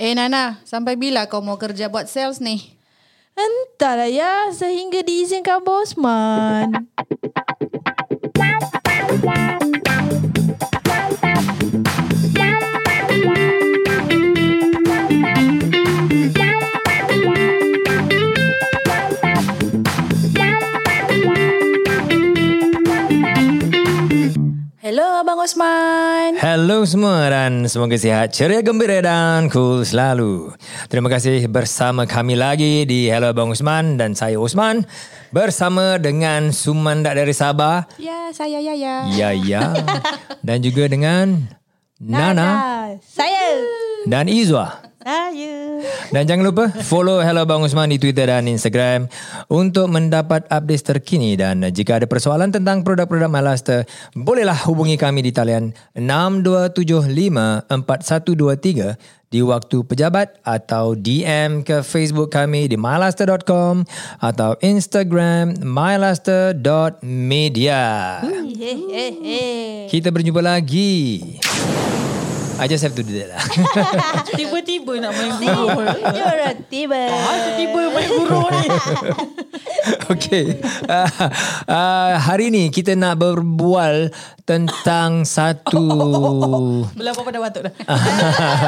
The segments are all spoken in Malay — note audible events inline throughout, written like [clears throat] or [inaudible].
Eh Nana, sampai bila kau mau kerja buat sales ni? Entahlah ya, sehingga diizinkan Bosman. [laughs] Hello semua dan semoga sihat, ceria, gembira dan cool selalu. Terima kasih bersama kami lagi di Hello Abang Usman dan saya Usman bersama dengan Sumandak dari Sabah. Ya, saya Yaya. Ya ya. Dan juga dengan Nana, Saya. dan Izwa. Saya. Dan jangan lupa follow Hello Bang Usman di Twitter dan Instagram untuk mendapat update terkini dan jika ada persoalan tentang produk-produk MyLaster, bolehlah hubungi kami di talian 62754123 di waktu pejabat atau DM ke Facebook kami di mylaster.com atau Instagram mylaster.media. Hei. Kita berjumpa lagi. I just have to do that lah. [laughs] Tiba-tiba nak main gurau. Jom tiba. Tiba main gurau ni. [laughs] Okay. Uh, uh, hari ni kita nak berbual tentang satu... [laughs] Belah apa dah batuk dah.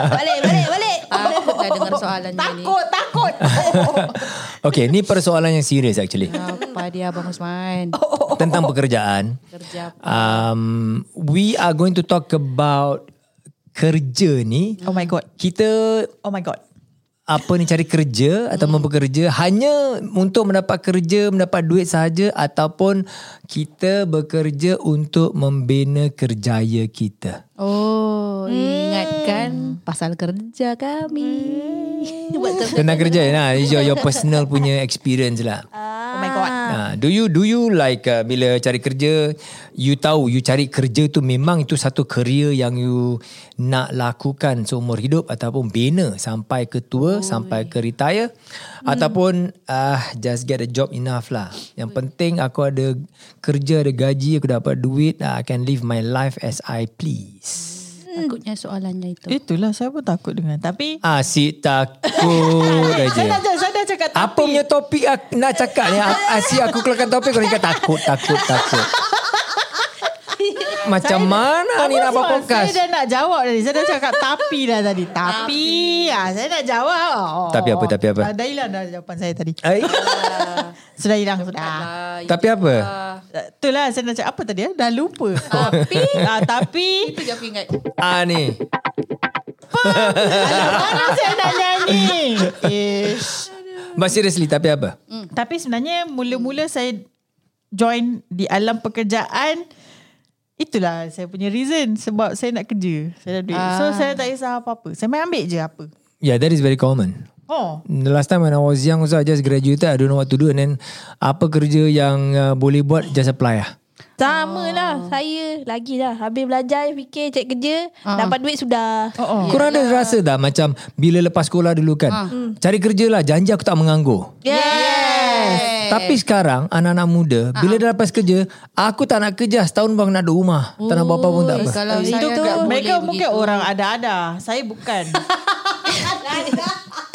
balik, balik, balik. Takut dah dengar soalan ni. Takut, takut. Okay, ni persoalan yang serius actually. Apa dia Abang Usman? Tentang pekerjaan. Kerja apa? Um, we are going to talk about kerja ni. Oh my god. Kita Oh my god. apa ni cari kerja atau Hmm. bekerja hanya untuk mendapat kerja, mendapat duit sahaja ataupun kita bekerja untuk membina kerjaya kita. Oh, ingatkan pasal kerja kami. [laughs] Kerja. Tentang kerja nah, your, your personal punya experience lah. Oh Ha, do you do you like uh, bila cari kerja you tahu you cari kerja tu memang itu satu career yang you nak lakukan seumur hidup ataupun bina sampai ke tua sampai ke retire? Ataupun uh, just get a job enough lah. Yang penting aku ada kerja ada gaji aku dapat duit uh, I can live my life as I please. Takutnya soalannya itu. Itulah saya pun takut dengan. Tapi Asyik takut [laughs] saya aja. dah, saya dah cakap Apa punya topik nak cakap ni? Asyik aku keluarkan topik kau kata takut, takut, takut. Macam mana ni nak buat Saya podcast? dah nak jawab tadi. Saya dah cakap tapi dah tadi. [laughs] Tapi. ah, saya nak jawab. Oh. Tapi apa, tapi apa? Ah, Dah hilang dah jawapan saya tadi. Ay, Sudah hilang sudah. Ah, tapi apa? Itulah saya nak cakap apa tadi eh? Dah lupa. Tapi [laughs] ah, tapi itu je aku ingat. Ah ni. mana saya nak nyanyi? Ish. But seriously, tapi apa? Hmm. Tapi sebenarnya mula-mula saya join di alam pekerjaan itulah saya punya reason sebab saya nak kerja. Saya ada duit. So Ah. saya tak kisah apa-apa. Saya main ambil je apa. Yeah, that is very common. Oh. The last time when I was young also I just graduated I don't know what to do and then apa kerja yang uh, boleh buat just apply lah. Sama lah. Saya lagi lah. Habis belajar, fikir, cek kerja. Dapat duit sudah. Oh, oh. Korang ada rasa tak macam bila lepas sekolah dulu kan cari kerja lah janji aku tak menganggur. Yes. Tapi sekarang anak-anak muda bila dah lepas kerja aku tak nak kerja setahun bang nak duduk rumah. Tak nak buat apa pun tak apa. Kalau Itu tu mereka mungkin begitu. orang ada-ada. Saya bukan. [laughs]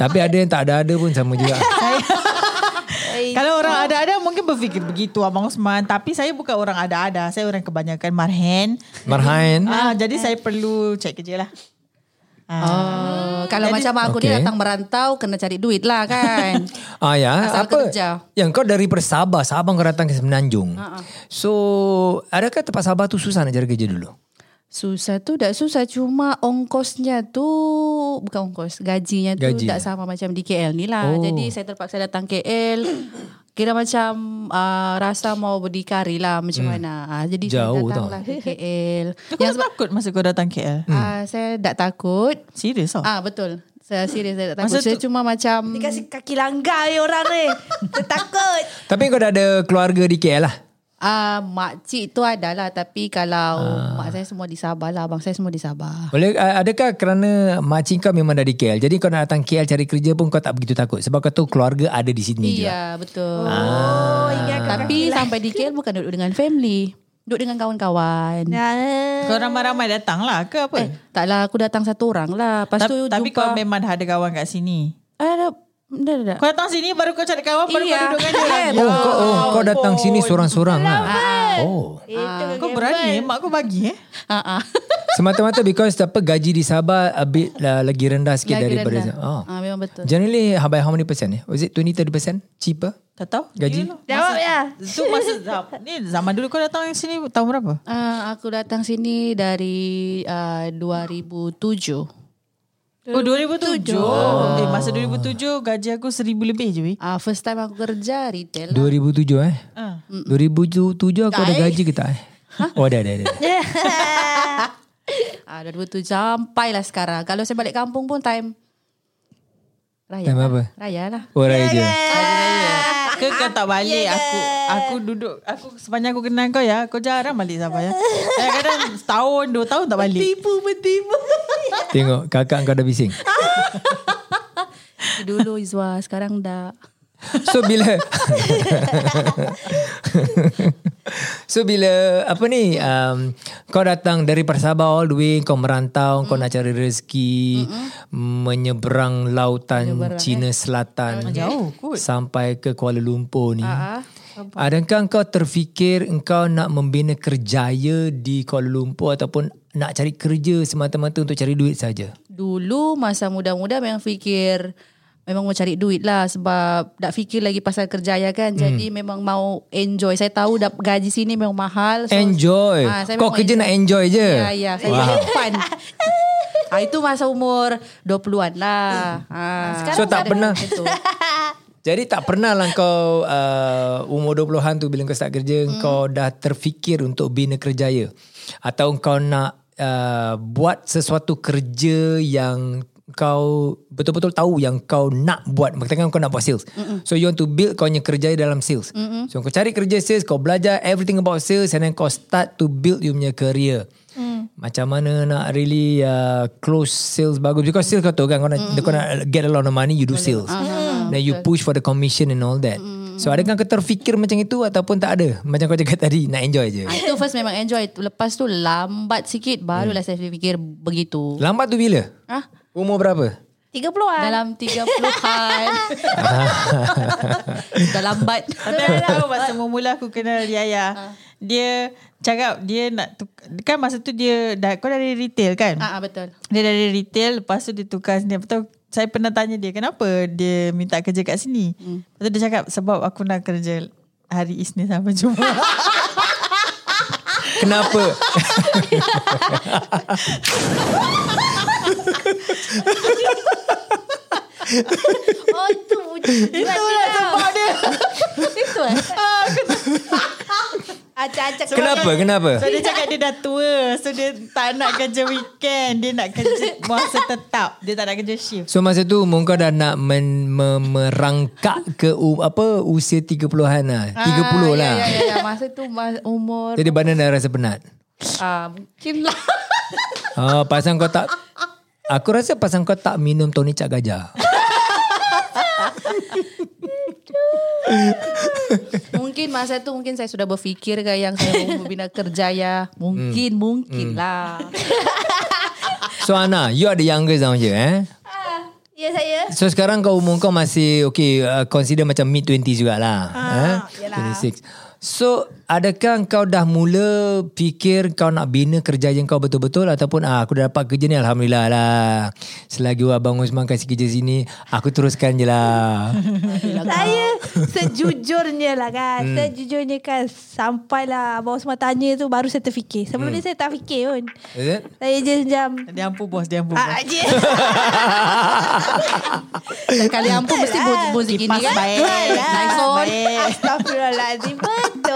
Tapi ada yang tak ada-ada pun sama juga. [laughs] Kalau orang ada-ada mungkin berfikir begitu Abang Osman. Tapi saya bukan orang ada-ada. Saya orang kebanyakan marhen. Marhain. Ah, jadi saya perlu cek kerja lah. Oh, kalau macam aku Okay. dia datang merantau kena cari duit lah kan. [laughs] Ah ya, Asal apa? kerja. Yang kau dari Sabah, Sabah kau datang ke Semenanjung. So, adakah tempat Sabah tu susah nak cari kerja dulu? Susah tu tak susah cuma ongkosnya tu bukan ongkos gajinya tu Gaji. tak sama macam di KL ni lah. Oh. Jadi saya terpaksa datang KL. Kira macam uh, rasa mau berdikari lah macam mana. Uh, jadi Jauh saya datanglah ke KL. [laughs] Kau tak takut masa kau datang KL? uh, saya tak takut. Serius oh? Ah betul. Saya serius saya tak Masa takut. Saya tu- cuma macam Dia kasi kaki langgar ni orang ni. Dia takut. [laughs] Tapi kau dah ada keluarga di KL lah? Ah, makcik tu adalah tapi kalau mak saya semua di Sabah lah, abang saya semua di Sabah. Boleh, ah, adakah kerana makcik kau memang dah di KL, jadi kau nak datang KL cari kerja pun kau tak begitu takut? Sebab kau tahu keluarga ada di sini juga. Iya, betul. Oh, ingat Tapi sampai di KL bukan duduk dengan family. Duduk dengan kawan-kawan. Nah, Kau ramai-ramai datang lah ke apa? Eh, taklah aku datang satu orang lah. Lepas tapi, tu tapi jumpa. kau memang ada kawan kat sini. Ada, dah, dah, dah. Kau datang sini baru kau cari kawan baru Iya. kau duduk dengan dia. [laughs] Oh, kau, oh, kau datang sini seorang-seorang lah. Oh. itu Kau berani eh? Mak kau bagi eh? Ah, ah. [laughs] Semata-mata because apa gaji di Sabah a bit uh, lagi rendah sikit Lagi daripada rendah. Oh. Ah, memang betul. Generally by how many percent eh? Was it 20-30% cheaper? Tak tahu. Gaji? Jawab ya. Tu masa [laughs] ni zaman dulu kau datang sini tahun berapa? Ah, aku datang sini dari uh, 2007. Oh 2007. Oh. Eh masa 2007 gaji aku seribu lebih je weh. Ah, first time aku kerja retail. 2007 eh? Ah. 2007 aku ada gaji ke tak eh? Oh ada ada ada. [laughs] Ah, 2007 sampailah sekarang. Kalau saya balik kampung pun time raya. Time lah. apa? Raya lah. Oh raya je. Ke kau tak balik aku aku duduk aku sepanjang aku kenal kau ya kau jarang balik Sabah ya. Kadang-kadang [laughs] setahun dua tahun tak balik. Tipu bertipu. [laughs] Tengok kakak kau dah bising. [laughs] Dulu Izwa, sekarang dah. So bila [laughs] So bila apa ni um, kau datang dari Sabah all the way kau merantau mm. kau nak cari rezeki menyeberang lautan menyeberang, Cina Selatan Jauh kot. sampai ke Kuala Lumpur ni. Ah, Adakah kau terfikir engkau nak membina kerjaya di Kuala Lumpur ataupun nak cari kerja semata-mata untuk cari duit saja? Dulu masa muda-muda memang fikir memang mau cari duit lah sebab tak fikir lagi pasal kerjaya kan. Hmm. Jadi memang mau enjoy. Saya tahu dah gaji sini memang mahal. So, Enjoy. Ah, saya kau memang kerja nak enjoy je. Ya, ya. Saya Wow. fun. [laughs] ah, itu masa umur 20-an lah. Ah. So tak pernah Itu. [laughs] Jadi tak pernah lah kau uh, umur 20-an tu bila kau start kerja hmm. kau dah terfikir untuk bina kerjaya atau kau nak uh, buat sesuatu kerja yang kau betul-betul tahu yang kau nak buat katakan kau nak buat sales. Mm-mm. so you want to build kau punya kerjaya dalam sales. Mm-mm. so kau cari kerja sales kau belajar everything about sales and then kau start to build you punya career. Mm. macam mana nak really uh, close sales bagus? Because sales kau tahu kan kau nak, kau nak get a lot of money you do sales. Then you push for the commission and all that. So adakah kau terfikir macam itu ataupun tak ada? Macam kau cakap tadi nak enjoy je. Itu first memang enjoy. Lepas tu lambat sikit barulah saya fikir begitu. lambat tu bila? Ah, umur berapa 30-an. dalam 30-an. [laughs] Dah lambat. Tapi aku tahu masa mula aku kenal Yaya. Dia cakap dia nak tuk- kan masa tu dia dah kau dari retail kan? ah, ah, betul. Dia dari retail lepas tu dia tukar sini. Lepas tu saya pernah tanya dia kenapa dia minta kerja kat sini. Hmm. Lepas tu dia cakap sebab aku nak kerja hari Isnin sampai Jumaat. kenapa [laughs] [laughs] Oh itu Itulah sebab dia Itu eh. Acak-acak kenapa kenapa So dia cakap dia dah tua So dia tak nak kerja weekend Dia nak kerja masa tetap Dia tak nak kerja shift So masa tu umur kau dah nak men, me, merangkak ke u, apa usia 30-an lah. 30 Ah, lah. Ya, ya, ya. Masa tu mas, umur Jadi badan dah rasa penat. ah, mungkin lah. Oh, pasal kau tak [laughs] Aku rasa pasal kau tak minum tonic cap gajah. mungkin masa tu mungkin saya sudah berfikir kan yang saya mau membina kerjaya. Mungkin, Hmm. mungkin lah. So Ana, you are the youngest down here eh? Ya saya So sekarang kau umur kau masih okay, uh, consider macam mid 20 jugalah. Ah, eh? yalah. 26. So adakah kau dah mula fikir kau nak bina kerja yang kau betul-betul ataupun ah, aku dah dapat kerja ni Alhamdulillah lah. Selagi Abang Osman kasih kerja sini, aku teruskan je lah. [laughs] Saya [laughs] sejujurnya lah kan hmm. Sejujurnya kan Sampailah Abang Osman tanya tu Baru saya terfikir Sebelum ni saya tak fikir pun Is it? Saya je macam Dia ampu bos Dia ampu bos Ah, je. [laughs] Kali ampun mesti Betul lah. muzik ini Kipas kan. baik. Nice on. Baik. Astagfirullahaladzim Betul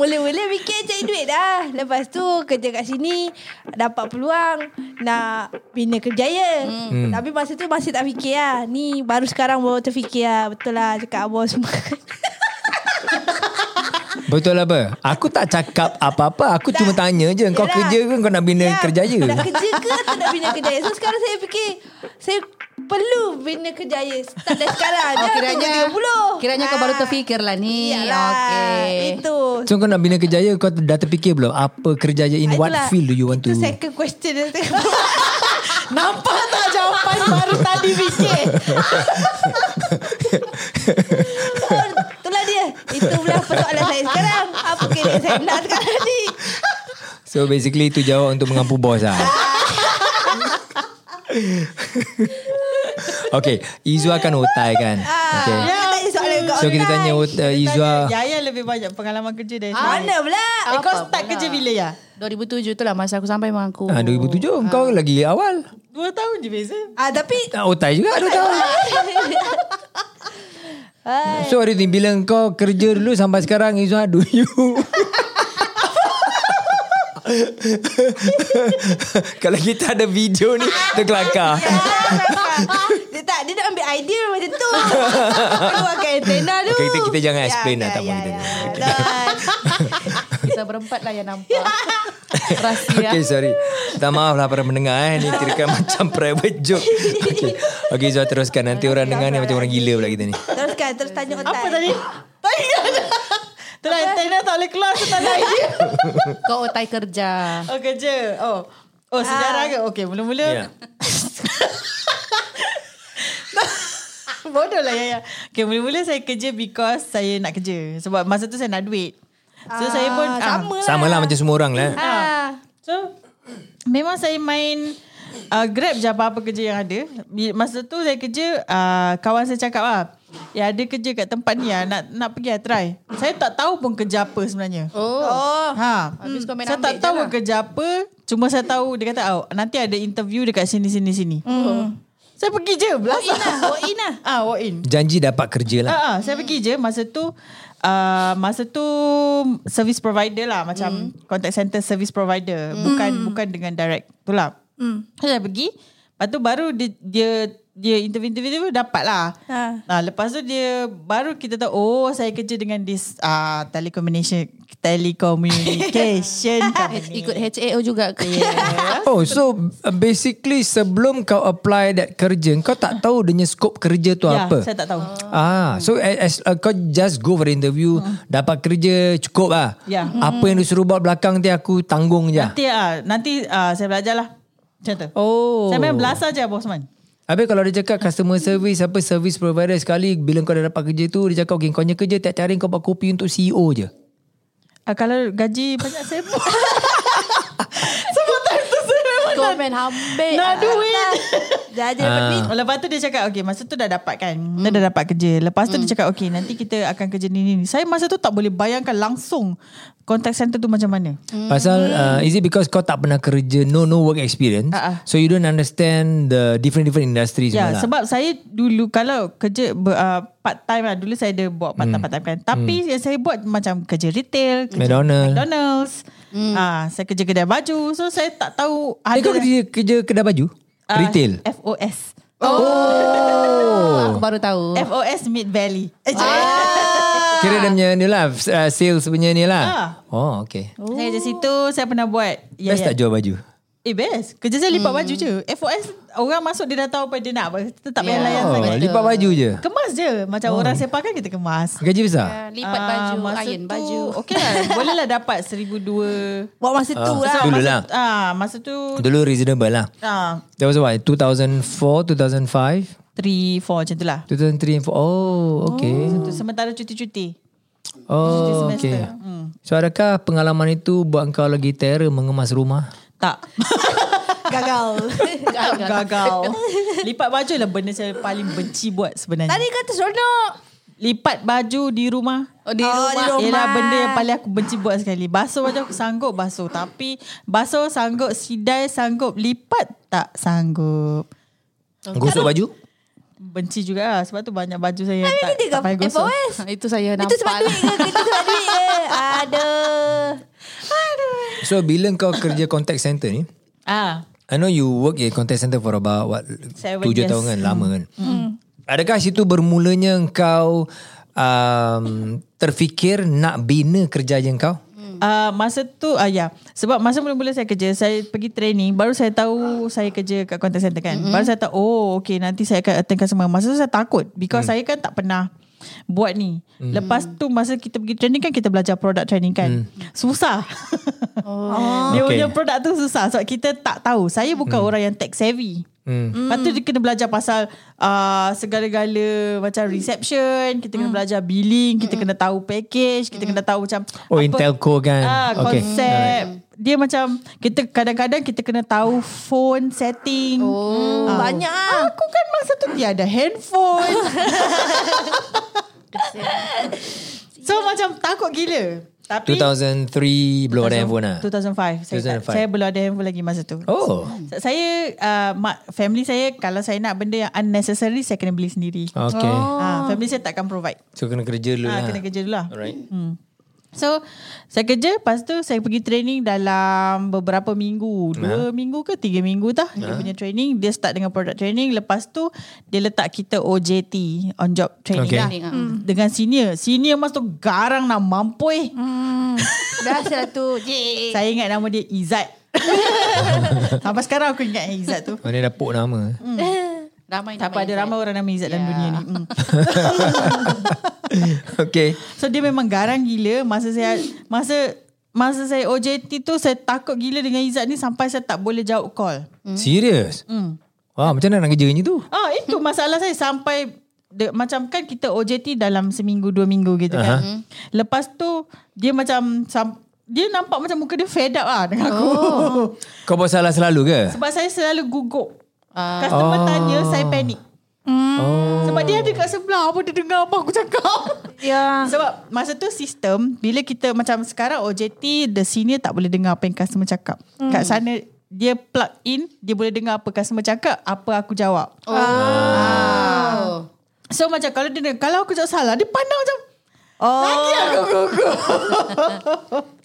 Mula-mula fikir cari duit dah Lepas tu kerja kat sini Dapat peluang Nak bina kerjaya hmm. Tapi masa tu masih tak fikir lah Ni baru sekarang baru terfikir lah Betul lah cakap abang semua [laughs] Betul apa? Aku tak cakap apa-apa. Aku cuma tanya je. Kau Yalah. kerja ke kau nak bina Ya, kerjaya? Nak kerja ke atau nak bina kerjaya So sekarang saya fikir Saya perlu bina kerjaya start dari sekarang. [laughs] Oh, kiranya tunggu 30. kiranya kau baru Ah. terfikir lah ni. Iyalah, Okey. Itu. So kau nak bina kerjaya Kau dah terfikir belum Apa kerjaya in what Itulah, field do you want to Itu second question. [laughs] Nampak tak jawapan baru tadi fikir? Itulah dia. Itulah persoalan saya sekarang. Apa kena saya nak sekarang ni? So basically itu jawab untuk mengampu bos lah [laughs] Okay Izwa kan otai kan Okay kau. So kita tanya uh, Izwa Yaya lebih banyak pengalaman kerja dari Mana pula? Eh, kau start pula? kerja bila ya? 2007 tu lah masa aku sampai mengaku. ah, 2007 Kau lagi awal Dua tahun je beza. Ah, tapi ah, Otai juga Dua tahun [laughs] So hari ni Bila kau kerja dulu Sampai sekarang Izwa do you [laughs] [laughs] Kalau kita ada video ni Terkelakar dia tak dia nak ambil idea macam tu. Keluarkan antena tu. Okay, kita- kita jangan explain lah, tak apa kita. Kita berempat lah yang nampak. Rahsia. Okay sorry Minta maaf lah para pendengar eh. Ni kira [laughs] macam private joke Okay, okay Zul teruskan Nanti orang dengar ni Macam orang gila pula kita ni teruskan terus tanya otak. Apa tadi? Tadi [laughs] Itulah antena tak boleh keluar so tak ada [laughs] idea. Kau otai kerja. Oh kerja. Oh. Oh sejarah ke? Okay mula-mula. Ya. [laughs] Bodoh lah Yaya. Okay mula-mula saya kerja because saya nak kerja. Sebab masa tu saya nak duit. So saya pun. ah, sama lah. Sama lah macam semua orang lah Ah. So memang saya main uh, Grab je apa-apa kerja yang ada. Masa tu saya kerja uh, kawan saya cakap lah. Ya ada kerja kat tempat ni lah, nak nak pergi lah try. Saya tak tahu pun kerja apa sebenarnya. Oh. Oh. Ha. Habis saya tak tahu lah. kerja apa. Cuma saya tahu dia kata oh, nanti ada interview dekat sini sini sini. Hmm. Saya pergi je Walk in lah, walk in lah. [laughs] Ah, walk in. Janji dapat kerja lah Ah, ah, saya pergi je masa tu uh, masa tu service provider lah macam Hmm. contact center service provider bukan bukan dengan direct tu lah. Hmm. Saya pergi lepas tu baru dia dia dia interview-interview dapat lah. Ha. Nah, lepas tu dia baru kita tahu oh saya kerja dengan this uh, telecommunication telecommunication [laughs] company. Ikut HAO juga ke? Oh so uh, basically Sebelum kau apply that kerja Kau tak tahu Dia scope kerja tu ya, apa saya tak tahu. Ah, so as, uh, kau just go for interview, dapat kerja cukup lah. Ya. Apa yang disuruh buat belakang tu aku tanggung je. Nanti ah nanti uh, saya belajar lah. Macam tu. Oh. Saya main belajar je Bosman. Habis kalau dia cakap customer service apa service provider sekali bila kau dah dapat kerja tu dia cakap okay kau punya kerja tiap hari kau buat kopi untuk CEO je. Uh, kalau gaji banyak saya [laughs] pun. Semua time tu saya memang Kau main hambik. nak duit. Dah ada dapat duit. Lepas tu dia cakap okay masa tu dah dapat kan. Dia dah dapat kerja. Lepas tu dia cakap okay nanti kita akan kerja ni ni. ni. Saya masa tu tak boleh bayangkan langsung contact center tu macam mana. Pasal uh, is it because kau tak pernah kerja no no work experience ah. so you don't understand the different different industries Ya, lah. sebab saya dulu kalau kerja ber, uh, part time lah dulu saya ada buat part time part time kan. Tapi yang saya buat macam kerja retail, kerja McDonald. McDonald's. Ah, saya kerja kedai baju. So saya tak tahu Eh, kau kerja, kerja kedai baju? ah, Retail? FOS. Oh. Aku baru tahu. FOS Mid Valley. Eh, Kira dia punya ni lah uh, sales punya ni lah. Ah. Oh okay. Saya di situ saya pernah buat. Best tak jual baju? Eh best. Kerja saya lipat baju je. FOS orang masuk dia dah tahu apa dia nak apa. Kita tak payah Ya. layan Oh, sangat. lipat baju je. Kemas je. Macam orang sepakan kita kemas. Gaji besar? Ah, Lipat baju, masa iron tu, baju. Okay lah. [laughs] Boleh lah dapat seribu dua. Buat masa tu Ah, lah. Dulu masa, lah. Ah, masa tu Dulu reasonable lah. ah, That was what? 2004, 2005, three, four macam tu lah. 2003 and 4. Oh, okay. Tu sementara cuti-cuti. Oh, semester. okay. Hmm. So adakah pengalaman itu buat kau lagi terror mengemas rumah? Tak. [laughs] Gagal. Gagal. Lipat baju lah benda saya paling benci buat sebenarnya. Tadi kata seronok. Lipat baju di rumah. Oh, di Oh, rumah. di rumah. Ialah benda yang paling aku benci buat sekali. Basuh baju aku sanggup basuh. Tapi basuh sanggup, sidai sanggup, lipat tak sanggup. Gosok baju? Benci juga lah. Sebab tu banyak baju saya yang tak, tak payah gosok. Itu saya nampak. Itu sebab duit ke? Itu sebab duit ke? Aduh. So bila kau kerja contact center ni, Ah, I know you work in contact center for about what Seven tujuh years. tahun kan, lama kan. Adakah situ bermulanya kau um, terfikir nak bina kerjaya kau? Uh, masa tu uh, ya sebab masa mula-mula saya kerja saya pergi training baru saya tahu saya kerja kat contact center kan. Mm-hmm. Baru saya tahu oh okay nanti saya akan attend customer. Masa tu saya takut because mm. saya kan tak pernah buat ni. Mm. Lepas tu masa kita pergi training kan kita belajar product training kan. Mm. Susah. Oh. [laughs] Dia Okay. punya produk tu susah sebab kita tak tahu. Saya bukan mm. orang yang tech savvy. Hmm. Lepas tu dia kena belajar pasal uh, segala-gala macam reception, kita kena belajar billing, kita kena tahu package, kita kena tahu macam Oh, in telco kan. Ah, Okay. konsep. Dia macam kita kadang-kadang kita kena tahu phone setting. Oh, banyak ah. Aku kan masa tu tiada handphone. [laughs] [laughs] so macam takut gila. Tapi 2003 belum ada handphone lah. 2005. Saya, 2005. saya belum ada handphone lagi masa tu. Oh. Saya uh, mak family saya kalau saya nak benda yang unnecessary saya kena beli sendiri. Okay. Oh. Uh, family saya takkan provide. So kena kerja dulu Ah, lah. kena kerja dulu lah. Alright. Hmm. So saya kerja Lepas tu saya pergi training Dalam beberapa minggu Dua minggu ke Tiga minggu tah Dia punya training Dia start dengan product training Lepas tu Dia letak kita OJT On job training Okay. lah ah. hmm. Dengan senior Senior mas tu garang nak mampui Hmm. [laughs] Biasa tu. Saya ingat nama dia Izzat [laughs] Sampai sekarang aku ingat Izzat tu Oh, dia dah pok nama. Ramai Tak apa ada ramai orang nama Izzat dalam Ya. dunia ni hmm. [laughs] okay. So dia memang garang gila Masa saya Masa Masa saya OJT tu Saya takut gila dengan Izzat ni Sampai saya tak boleh jawab call Serius? hmm. Wah, macam mana nak kerja macam tu? Ah itu masalah saya Sampai de, Macam kan kita OJT Dalam seminggu dua minggu gitu kan Aha. Lepas tu Dia macam sam, Dia nampak macam muka dia fed up lah Dengan aku oh. [laughs] Kau buat salah selalu ke? Sebab saya selalu gugup Ah. Customer Oh. tanya Saya panik Oh. Sebab dia ada kat sebelah Apa dia dengar apa aku cakap [laughs] Ya. Sebab masa tu sistem Bila kita macam sekarang OJT The senior tak boleh dengar Apa yang customer cakap hmm. Kat sana Dia plug in Dia boleh dengar apa customer cakap Apa aku jawab Oh. oh. So macam kalau dia Kalau aku jawab salah Dia pandang macam Oh. Lagi aku gugup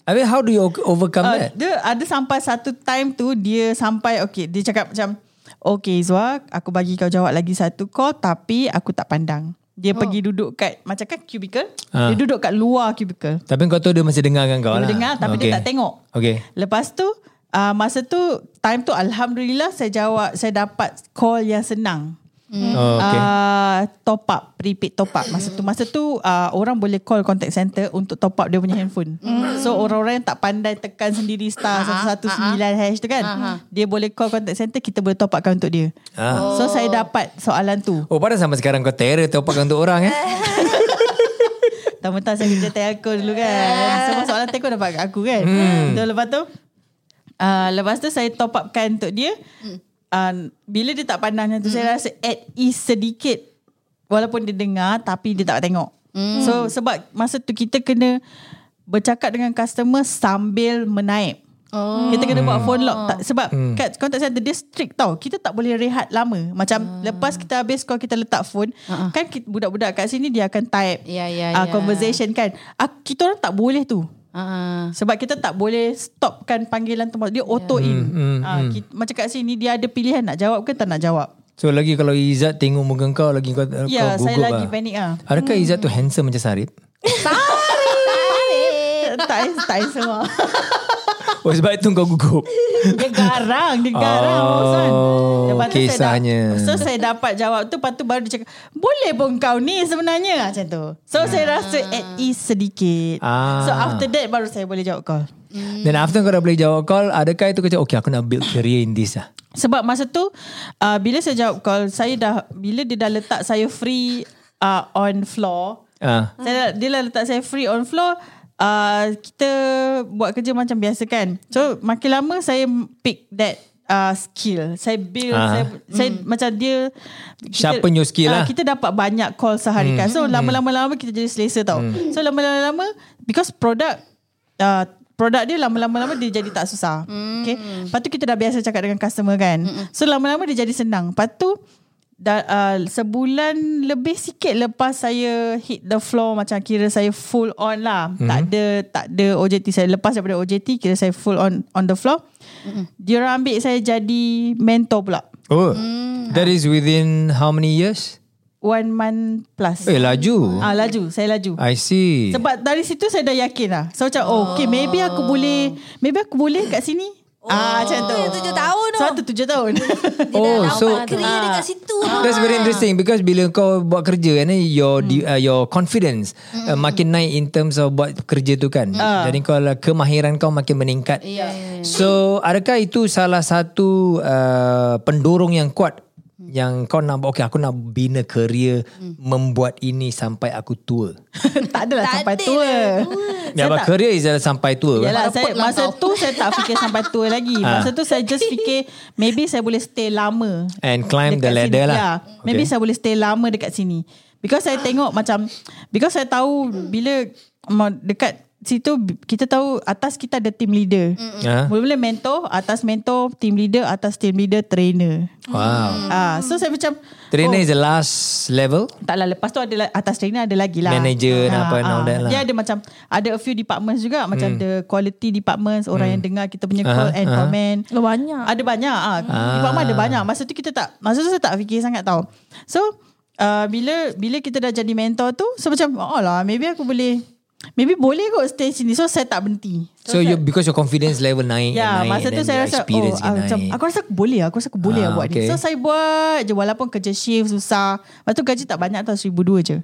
Habis how do you overcome uh, that? Dia ada sampai satu time tu Dia sampai Okay Dia cakap macam Okay Izwa Aku bagi kau jawab lagi satu call Tapi aku tak pandang Dia oh. pergi duduk kat Macam kan cubicle Ah. Dia duduk kat luar cubicle Tapi kau tahu dia masih dengarkan kau Dia lah. dengar Tapi okay. dia tak tengok Okay. Lepas tu uh, Masa tu Time tu Alhamdulillah Saya jawab Saya dapat call yang senang Oh, okay. uh, Top up Prepaid top up. Masa tu Masa tu uh, Orang boleh call contact center Untuk top up dia punya handphone. So orang-orang yang tak pandai Tekan sendiri Star 119 hash tu kan Dia boleh call contact center Kita boleh top upkan untuk dia. Ah. So saya dapat soalan tu. Oh, pada sampai sekarang kau terror topakkan untuk orang eh? [laughs] Tamu-tamu saya kerja telco dulu kan. Semua soalan telco dapat kat aku kan. Hmm. so, Lepas tu? Uh, Lepas tu saya top upkan untuk dia uh, Bila dia tak pandang macam tu Saya rasa at ease sedikit. Walaupun dia dengar Tapi dia tak tengok. So sebab masa tu kita kena Bercakap dengan customer Sambil menaip Oh. kita kena buat phone lock. Tak, Sebab kat contact center Dia strict tau. Kita tak boleh rehat lama. Macam lepas kita habis Kalau kita letak phone Ah. Kan kita, budak-budak kat sini Dia akan type Ya, ya, ah, ya. Conversation kan? Ah, Kita orang tak boleh tu Ah. sebab kita tak boleh stopkan panggilan tu Dia auto in hmm, Ah, kita, Macam kat sini Dia ada pilihan nak jawab ke tak nak jawab So lagi kalau Izzat tengok muka kau lagi kau, Ya kau saya gugup lagi lah. panik ah. Adakah Izzat tu handsome macam Sarip? [laughs] tak tak semua [laughs] Oh sebab itu kau gugup. [laughs] Dia garang Dia garang Oh, bosan. Lepas tu kisahnya. saya dah, So saya dapat jawab tu Lepas tu baru dia cakap Boleh pun kau ni sebenarnya Macam tu So saya rasa at ease sedikit Ah. So after that Baru saya boleh jawab call Dan after kau dah boleh jawab call, adakah itu kau cakap, okay aku nak build career in this lah. Sebab masa tu uh, Bila saya jawab call Saya dah Bila dia dah letak saya free uh, On floor Ah. saya, Dia dah letak saya free on floor uh, Kita Buat kerja macam biasa kan So makin lama Saya pick that uh, Skill Saya build Ah. Saya, saya macam dia Sharpen your skill ah, lah. Kita dapat banyak call sehari kan So lama-lama-lama Kita jadi selesa tau So lama-lama Because product uh, Produk dia lama-lama dia jadi tak susah. Okay. Lepas tu kita dah biasa cakap dengan customer kan. So lama-lama dia jadi senang. Lepas tu dah, uh, sebulan lebih sikit lepas saya hit the floor macam kira saya full on lah. Tak ada tak ada OJT saya lepas daripada OJT kira saya full on on the floor. Dia orang ambil saya jadi mentor pula. Oh, that is within how many years? one month plus. Eh laju. Ah laju, saya laju. I see. Sebab dari situ saya dah yakin lah. So macam oh, okay maybe aku boleh maybe aku boleh kat sini. Ah macam tu. Dia tujuh tahun tu. Satu tujuh tahun. [laughs] Oh, so Kerja dekat situ. That's very interesting because bila kau buat kerja kan your di, uh, your confidence uh, makin naik in terms of buat kerja tu kan. Jadi kau lah, kemahiran kau makin meningkat. So adakah itu salah satu uh, pendorong yang kuat yang kau nak okay aku nak bina career membuat ini sampai aku tua. [laughs] tak adalah Tak sampai ada tua. lah, Ya, but career is sampai tua. kan? Yalah, saya, lah masa tu saya tak fikir sampai tua lagi. [laughs] Ah. Masa tu saya just fikir maybe saya boleh stay lama. And climb the ladder sini. lah. Yeah, maybe Okay. saya boleh stay lama dekat sini. Because saya tengok macam because saya tahu bila dekat situ kita tahu atas kita ada team leader. Ha? Mula-mula mentor, atas mentor, team leader, atas team leader, trainer. Wow. Ah, so saya macam Trainer oh, is the last level. Taklah lepas tu ada atas trainer ada lagi lah. Manager dan Ah, apa and all ah. that lah. Dia ada macam ada a few departments juga macam the quality departments orang yang dengar kita punya call Aha, and aha. comment. Oh, banyak. Ada banyak ah. Department ada banyak. Masa tu kita tak masa tu saya tak fikir sangat tau. So uh, bila bila kita dah jadi mentor tu so macam oh lah maybe aku boleh maybe boleh kot stay sini. So saya tak berhenti. So you because your confidence level naik Ya, and naik masa tu then saya rasa oh, ah, macam naik. aku rasa aku boleh, aku rasa aku boleh Ah, lah buat okay. ni. So saya buat je walaupun kerja shift susah. Lepas tu gaji tak banyak tau seribu dua je.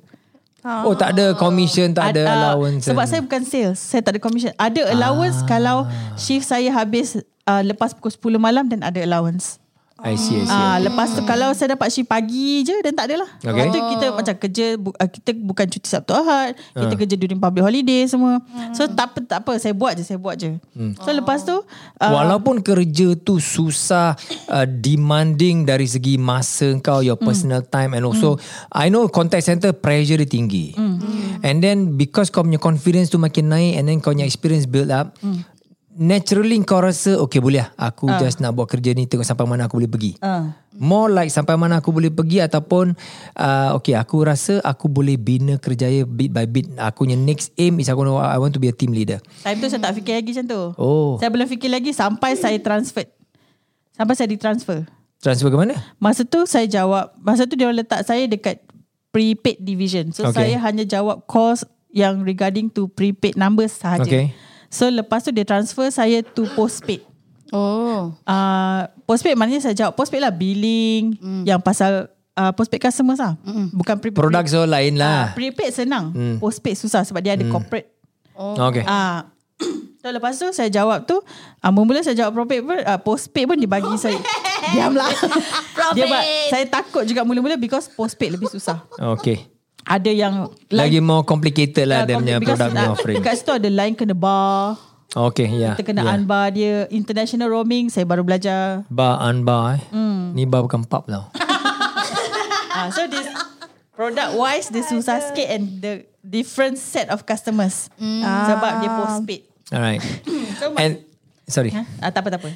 Oh tak ada commission, tak ada Ad- ah, allowance. Sebab saya bukan sales, saya tak ada commission. Ada allowance kalau shift saya habis uh, lepas pukul 10 malam dan ada allowance. I see, I see. Ah, lepas tu kalau saya dapat shift pagi je dan tak adalah. Okay. Lepas tu kita macam kerja bu- ah, kita bukan cuti Sabtu Ahad, kita kerja during public holiday semua. So tak apa tak apa saya buat je, saya buat je. So lepas tu uh, Walaupun kerja tu susah uh, demanding dari segi masa kau your Hmm. personal time and also I know contact center pressure dia tinggi. Hmm. And then because kau punya confidence tu makin naik and then kau punya experience build up Hmm. Naturally kau rasa okay boleh lah aku just nak buat kerja ni tengok sampai mana aku boleh pergi. Ah. More like sampai mana aku boleh pergi ataupun uh, okay aku rasa aku boleh bina kerjaya bit by bit. Aku punya next aim is aku I want to be a team leader. time tu saya tak fikir lagi macam tu. Oh. Saya belum fikir lagi sampai saya transfer. Sampai saya ditransfer. Transfer ke mana? Masa tu saya jawab, masa tu dia orang letak saya dekat prepaid division. So Okay. okay. saya hanya jawab calls yang regarding to prepaid numbers sahaja. Okay. So lepas tu dia transfer saya to postpaid. Oh. Uh, postpaid maknanya saya jawab postpaid lah billing mm. yang pasal uh, postpaid customers lah. Mm. Bukan prepaid. Produk so lain Ah, lah. prepaid senang. Mm. Postpaid susah sebab dia ada mm. corporate. Oh. Okay. Ah, So lepas tu saya jawab tu uh, Mula-mula saya jawab prepaid pun uh, Postpaid pun [laughs] [laughs] dia bagi saya Diamlah Dia buat Saya takut juga mula-mula Because postpaid lebih susah Okay. Ada yang Lagi more complicated lah Ah, dia punya because, produk punya ah, offering. Dekat situ ada line kena bar Okay, ya. Kita kena yeah. unbar dia International roaming Saya baru belajar Bar, unbar eh. Hmm. Ni bar bukan pub tau. [laughs] ah, So this Product wise Dia susah sikit And the different set of customers Sebab dia postpaid Alright. [coughs] So, And, sorry. ha? ah, Tak apa tak apa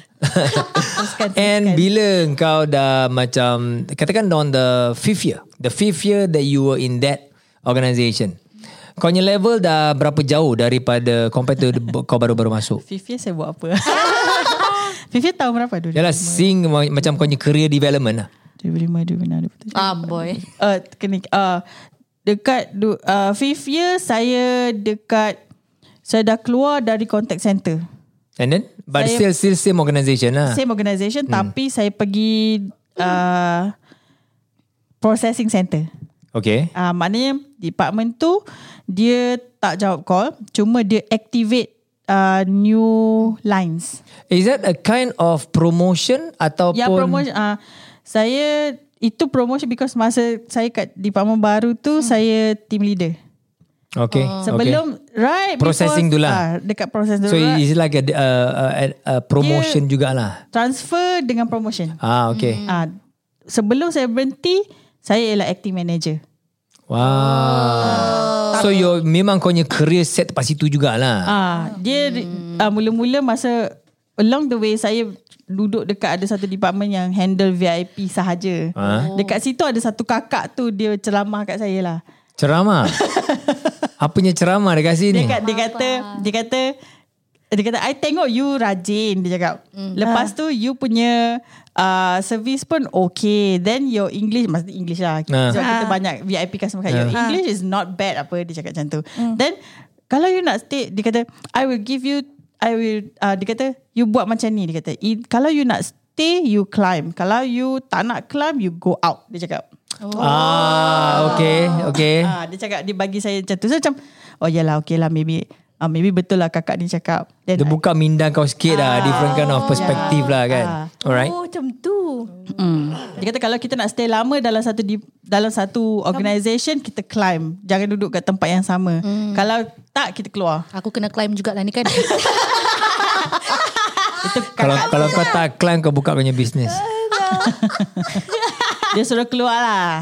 [laughs] Teruskan, And teruskan. bila kau dah macam katakan on the fifth year, the fifth year that you were in that organisation, kau punya level dah berapa jauh daripada competitor [laughs] kau baru-baru masuk? Fifth year saya buat apa [laughs] Fifth year tahun berapa dulu Yalah, sing ma- macam kau punya career development lah. 2005 2006 2007 Ah boy. uh, kena uh, dekat uh, fifth year saya dekat saya dah keluar dari contact center. And then, but Saya- still still same organisation lah. Same organisation hmm. tapi saya pergi uh, processing center. Okay. Uh, maknanya department tu dia tak jawab call, cuma dia activate uh, new lines. Is that a kind of promotion ataupun Ya promotion uh, saya itu promotion because masa saya kat department baru tu hmm. saya team leader. Okay. Sebelum okay. right Processing tu lah. ah, dekat proses dulu. So right, is it like a, a, a, a promotion jugalah. transfer dengan promotion. Ah, okay. Ah sebelum saya berhenti saya ialah acting manager. Wow. So you memang kau punya career set pas situ jugalah. Ah dia ah, mula-mula masa along the way saya duduk dekat ada satu department yang handle VIP sahaja. Ah. Dekat situ ada satu kakak tu dia ceramah kat saya lah. Ceramah. [laughs] Apanya ceramah dekat sini? Dia, kat, dia kata dia kata dia kata I tengok you rajin dia cakap. Hmm. Lepas tu you punya uh, service pun okay. Then your English mesti English lah. Ah. Sebab kita Ah. banyak VIP customer kan. Your Ah. English is not bad apa dia cakap macam tu. Hmm. Then kalau you nak stay dia kata I will give you I will uh, dia kata you buat macam ni dia kata. I, kalau you nak stay you climb. Kalau you tak nak climb you go out dia cakap. Ah, okay, okay. Ah, dia cakap dia bagi saya macam tu. So macam oh yalah okay lah maybe ah, maybe betul lah kakak ni cakap. Then Dia I- buka minda kau sikit lah, different kind of perspective lah kan. Ah. Alright. Oh macam tu. Hmm. Dia kata kalau kita nak stay lama dalam satu di, dalam satu organisation kita climb. Jangan duduk kat tempat yang sama. Hmm. Kalau tak kita keluar. Aku kena climb jugalah ni kan. [laughs] [laughs] Itu Kalau kakak kalau kau tak climb kau buka punya business. Dia suruh keluar lah.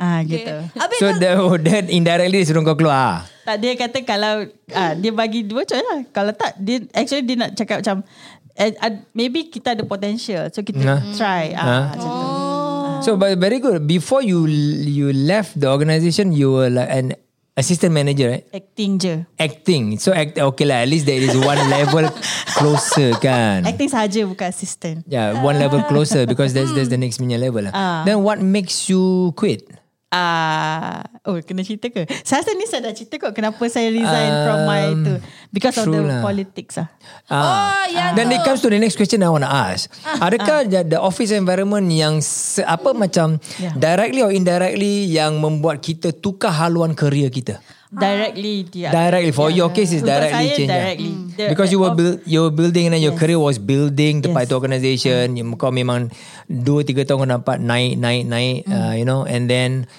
Ah gitu. Habis So that, oh, that indirectly dia suruh kau keluar. Tak dia kata kalau ah, dia bagi dua choice lah. Kalau tak dia actually dia nak cakap macam eh, ah, maybe kita ada potential. So kita Nah. try. Ah, Nah. macam tu. So but very good. Before you you left the organisation, you were like an assistant manager, right? Acting je. Acting. So act okay lah. At least there is one level [laughs] closer kan. Acting saja bukan assistant. Yeah, one level closer because that's that's the next punya level lah. Ah. Then what makes you quit? Ah, oh kena cerita ke? Saya rasa ni saya dah cerita kot kenapa saya resign Um, from my tu because of the lah. politics ah. Ah. Oh, yang Then it comes to the next question I want to ask. Adakah the, the office environment yang se, apa macam Yeah. directly or indirectly yang membuat kita tukar haluan kerja kita? Directly dia. Directly for your case is Untuk directly saya change. directly. The- Because you were build, you were building and then your career was building tempat Yes. itu organisation. You, kau memang 2 3 tahun kau dapat naik naik naik uh, you know and then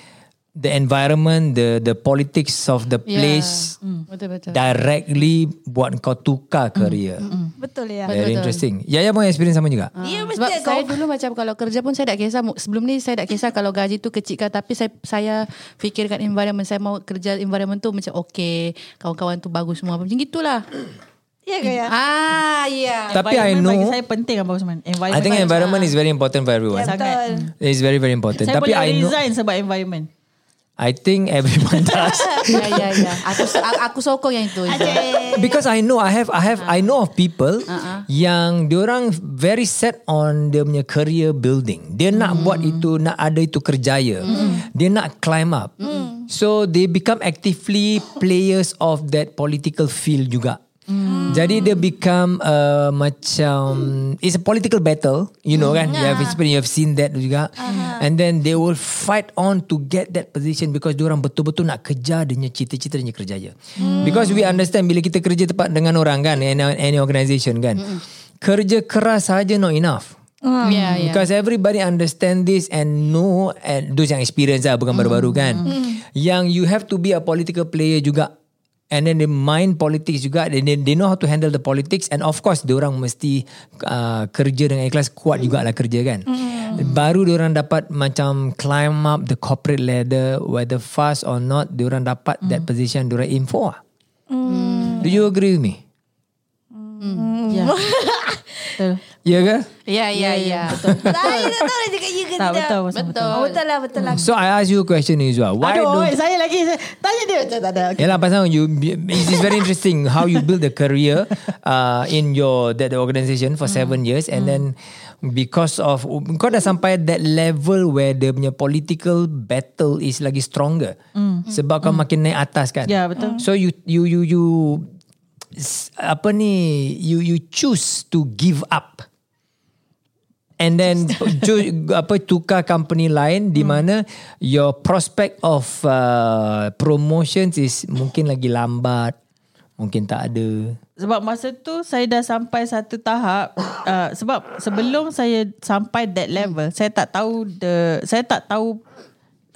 the environment the the politics of the place Betul betul. directly buat kau tukar career. Betul ya. Very Betul. interesting. Yaya pun experience sama juga. Dia mesti Sebab ada saya kau. dulu macam kalau kerja pun saya tak kisah. Sebelum ni saya tak kisah kalau gaji tu kecil ke tapi saya saya fikirkan environment saya mau kerja environment tu macam okay, kawan-kawan tu bagus semua macam gitulah. [clears throat] Ya ke ya? Ah, ya. Tapi I Environment bagi know saya penting Abang Usman. Environment. I think environment is very important for everyone. Ya, sangat. betul. It's very very important. Saya Tapi boleh I know resign sebab environment. I think everyone [laughs] does. ya ya ya. Aku aku sokong yang itu. Because I know I have I have I know of people Uh-uh. yang diorang very set on dia punya career building. Dia nak Hmm. buat itu, nak ada itu kerjaya. Dia nak climb up. Hmm. So they become actively players of that political field juga. Hmm. Jadi dia become uh, macam it's a political battle, you know kan? You have Hmm. experience, you have seen that juga. Uh-huh. And then they will fight on to get that position because diorang betul-betul nak kejar dia cita-cita dia kerjaya. Hmm. Because we understand bila kita kerja tempat dengan orang kan, any, any organisation kan, kerja keras saja not enough. Ya ya. Because everybody understand this and know and those yang experience lah bukan baru-baru kan. Yang you have to be a political player juga. And then they mind politics juga. They, they, they know how to handle the politics. And of course, orang mesti uh, kerja dengan ikhlas kuat jugalah kerja kan. Baru orang dapat macam climb up the corporate ladder, whether fast or not, orang dapat that position orang aim for. Do you agree with me? Ya. [laughs] Betul. Ya ke? Ya ya ya. Betul. Saya tak tahu nak cakap ya ke Tak tidak. betul. Betul. Betul. Oh, betul lah, betul lah. So I ask you a question Izwa. Why Aduh, don't saya lagi saya, tanya dia macam tak ada. Okay. Yalah pasal you it is very interesting how you build a career uh, in your that organisation for seven years and then because of kau dah sampai that level where the punya political battle is lagi stronger sebab kau makin naik atas kan Ya, betul. so you you you you apa ni you you choose to give up and then [laughs] ju- apa tukar company lain di mana your prospect of uh, promotions is mungkin lagi lambat. Mungkin tak ada. Sebab masa tu saya dah sampai satu tahap [coughs] uh, sebab sebelum saya sampai that level saya tak tahu the saya tak tahu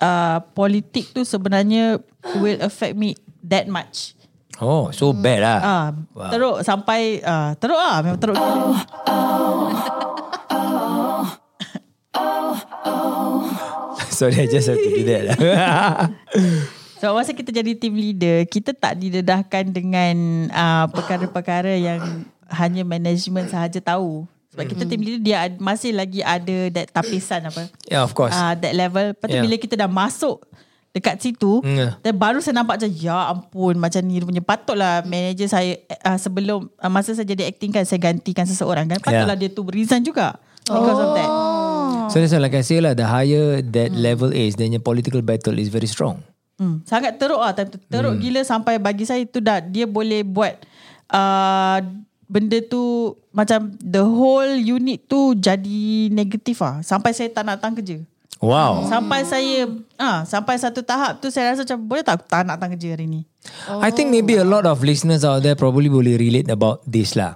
uh, politik tu sebenarnya will affect me that much. oh so bad lah. Ah, wow. teruk sampai uh, teruk ah memang teruk. [laughs] sorry I just have to do that [laughs] [laughs] lah. Sebab masa kita jadi team leader, kita tak didedahkan dengan uh, perkara-perkara yang hanya management sahaja tahu. Sebab kita team leader dia masih lagi ada that tapisan apa. yeah of course uh, that level. Lepas tu Yeah. bila kita dah masuk dekat situ dan baru saya nampak macam ya ampun macam ni punya patutlah manager saya uh, sebelum uh, masa saya jadi acting kan saya gantikan seseorang kan patutlah dia tu resign juga because of that So that's why like I say lah, the higher that level is, then your political battle is very strong. Hmm, sangat teruk lah time tu. Teruk hmm. gila sampai bagi saya tu dah dia boleh buat uh, benda tu macam the whole unit tu jadi negatif ah sampai saya tak nak datang kerja. Wow. Sampai saya ah sampai satu tahap tu saya rasa macam boleh tak aku tak nak datang kerja hari ni. I think maybe a lot of listeners out there probably boleh relate about this lah.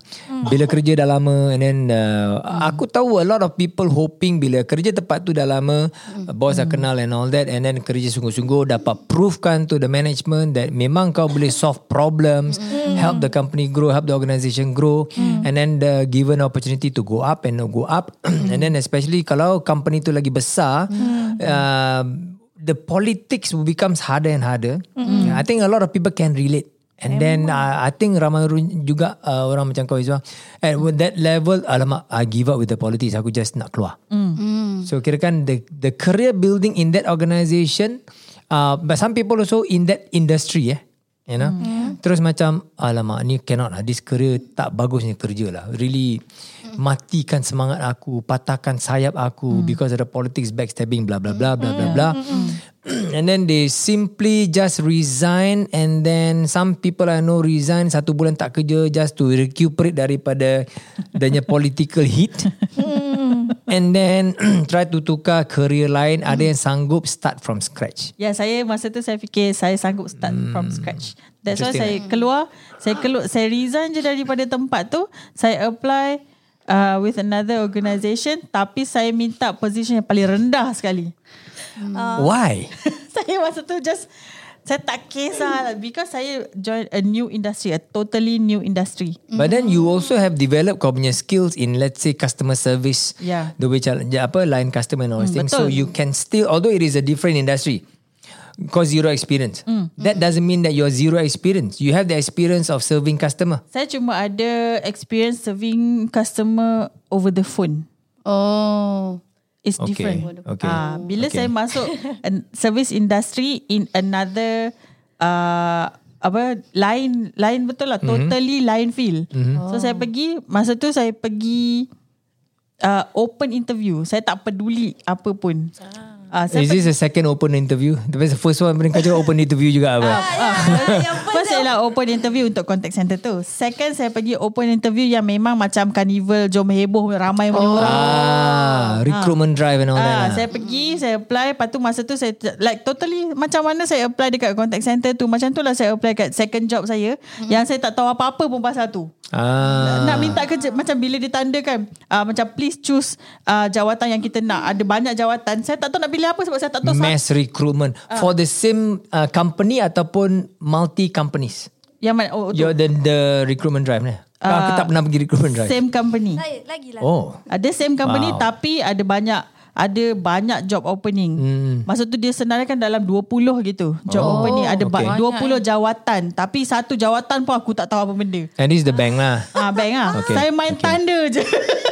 Bila kerja dah lama and then uh, aku tahu a lot of people hoping bila kerja tempat tu dah lama, uh, bos dah kenal and all that and then kerja sungguh-sungguh dapat proofkan to the management that memang kau boleh solve problems, help the company grow, help the organisation grow and then the given opportunity to go up and go up. [clears throat] And then especially kalau company tu lagi besar, uh, the politics becomes harder and harder. Mm. I think a lot of people can relate. And then uh, I think ramai orang juga uh, orang macam kau Izwa at that level alamak I give up with the politics aku just nak keluar. Mm. So kira kan the the career building in that organisation uh, but some people also in that industry eh you know. Mm. Terus macam alamak ni cannot lah this career tak bagusnya kerja lah. Really matikan semangat aku, patahkan sayap aku because of the politics backstabbing blah blah blah blah blah blah. [clears throat] and then they simply just resign and then some people I know resign satu bulan tak kerja just to recuperate daripada adanya [laughs] political hit. and then [clears throat] try to tukar career lain ada yang sanggup start from scratch. Ya saya masa tu saya fikir saya sanggup start hmm. from scratch. That's why saya keluar, saya keluar, saya resign je daripada tempat tu, saya apply uh, with another organisation tapi saya minta position yang paling rendah sekali. Why? [laughs] saya masa tu just saya tak kisah lah because saya join a new industry, a totally new industry. But then you also have developed kau punya skills in let's say customer service. Yeah. The way challenge apa line customer and all these things. So betul. you can still although it is a different industry. Cause zero experience. That doesn't mean that you're zero experience. You have the experience of serving customer. Saya cuma ada experience serving customer over the phone. Oh. It's Okay, different. okay, Ah, bila okay. saya masuk an- service industry in another uh, apa lain lain betul lah totally lain field. So saya pergi masa tu saya pergi uh, open interview. Saya tak peduli apa pun. Uh, saya Is this a second open interview? The first one mereka cakap open interview juga apa? First ialah open interview untuk contact center tu. Second saya pergi open interview yang memang macam carnival, jom heboh, ramai punya orang. Ah, recruitment drive and all that. Ah, lah. saya pergi, saya apply. Lepas tu masa tu saya like totally macam mana saya apply dekat contact center tu. Macam tu lah saya apply kat second job saya. Yang saya tak tahu apa-apa pun pasal tu. Ah. Nak minta kerja macam bila ditandakan uh, macam please choose uh, jawatan yang kita nak. Ada banyak jawatan. Saya tak tahu nak pilih apa sebab saya tak tahu mass recruitment for the same uh, company ataupun multi companies. yang mana oh. You're the the recruitment drive ni. Uh, aku tak pernah pergi recruitment drive. same company. Lagi lah. Oh. Ada same company Wow. tapi ada banyak ada banyak job opening. Hmm. Masa tu dia senaraikan dalam 20 gitu. Job Oh, opening ada okay. okay. 20 jawatan tapi satu jawatan pun aku tak tahu apa benda. And this is the bank lah. Ah bank ah. Okay, Saya main okay. tanda je.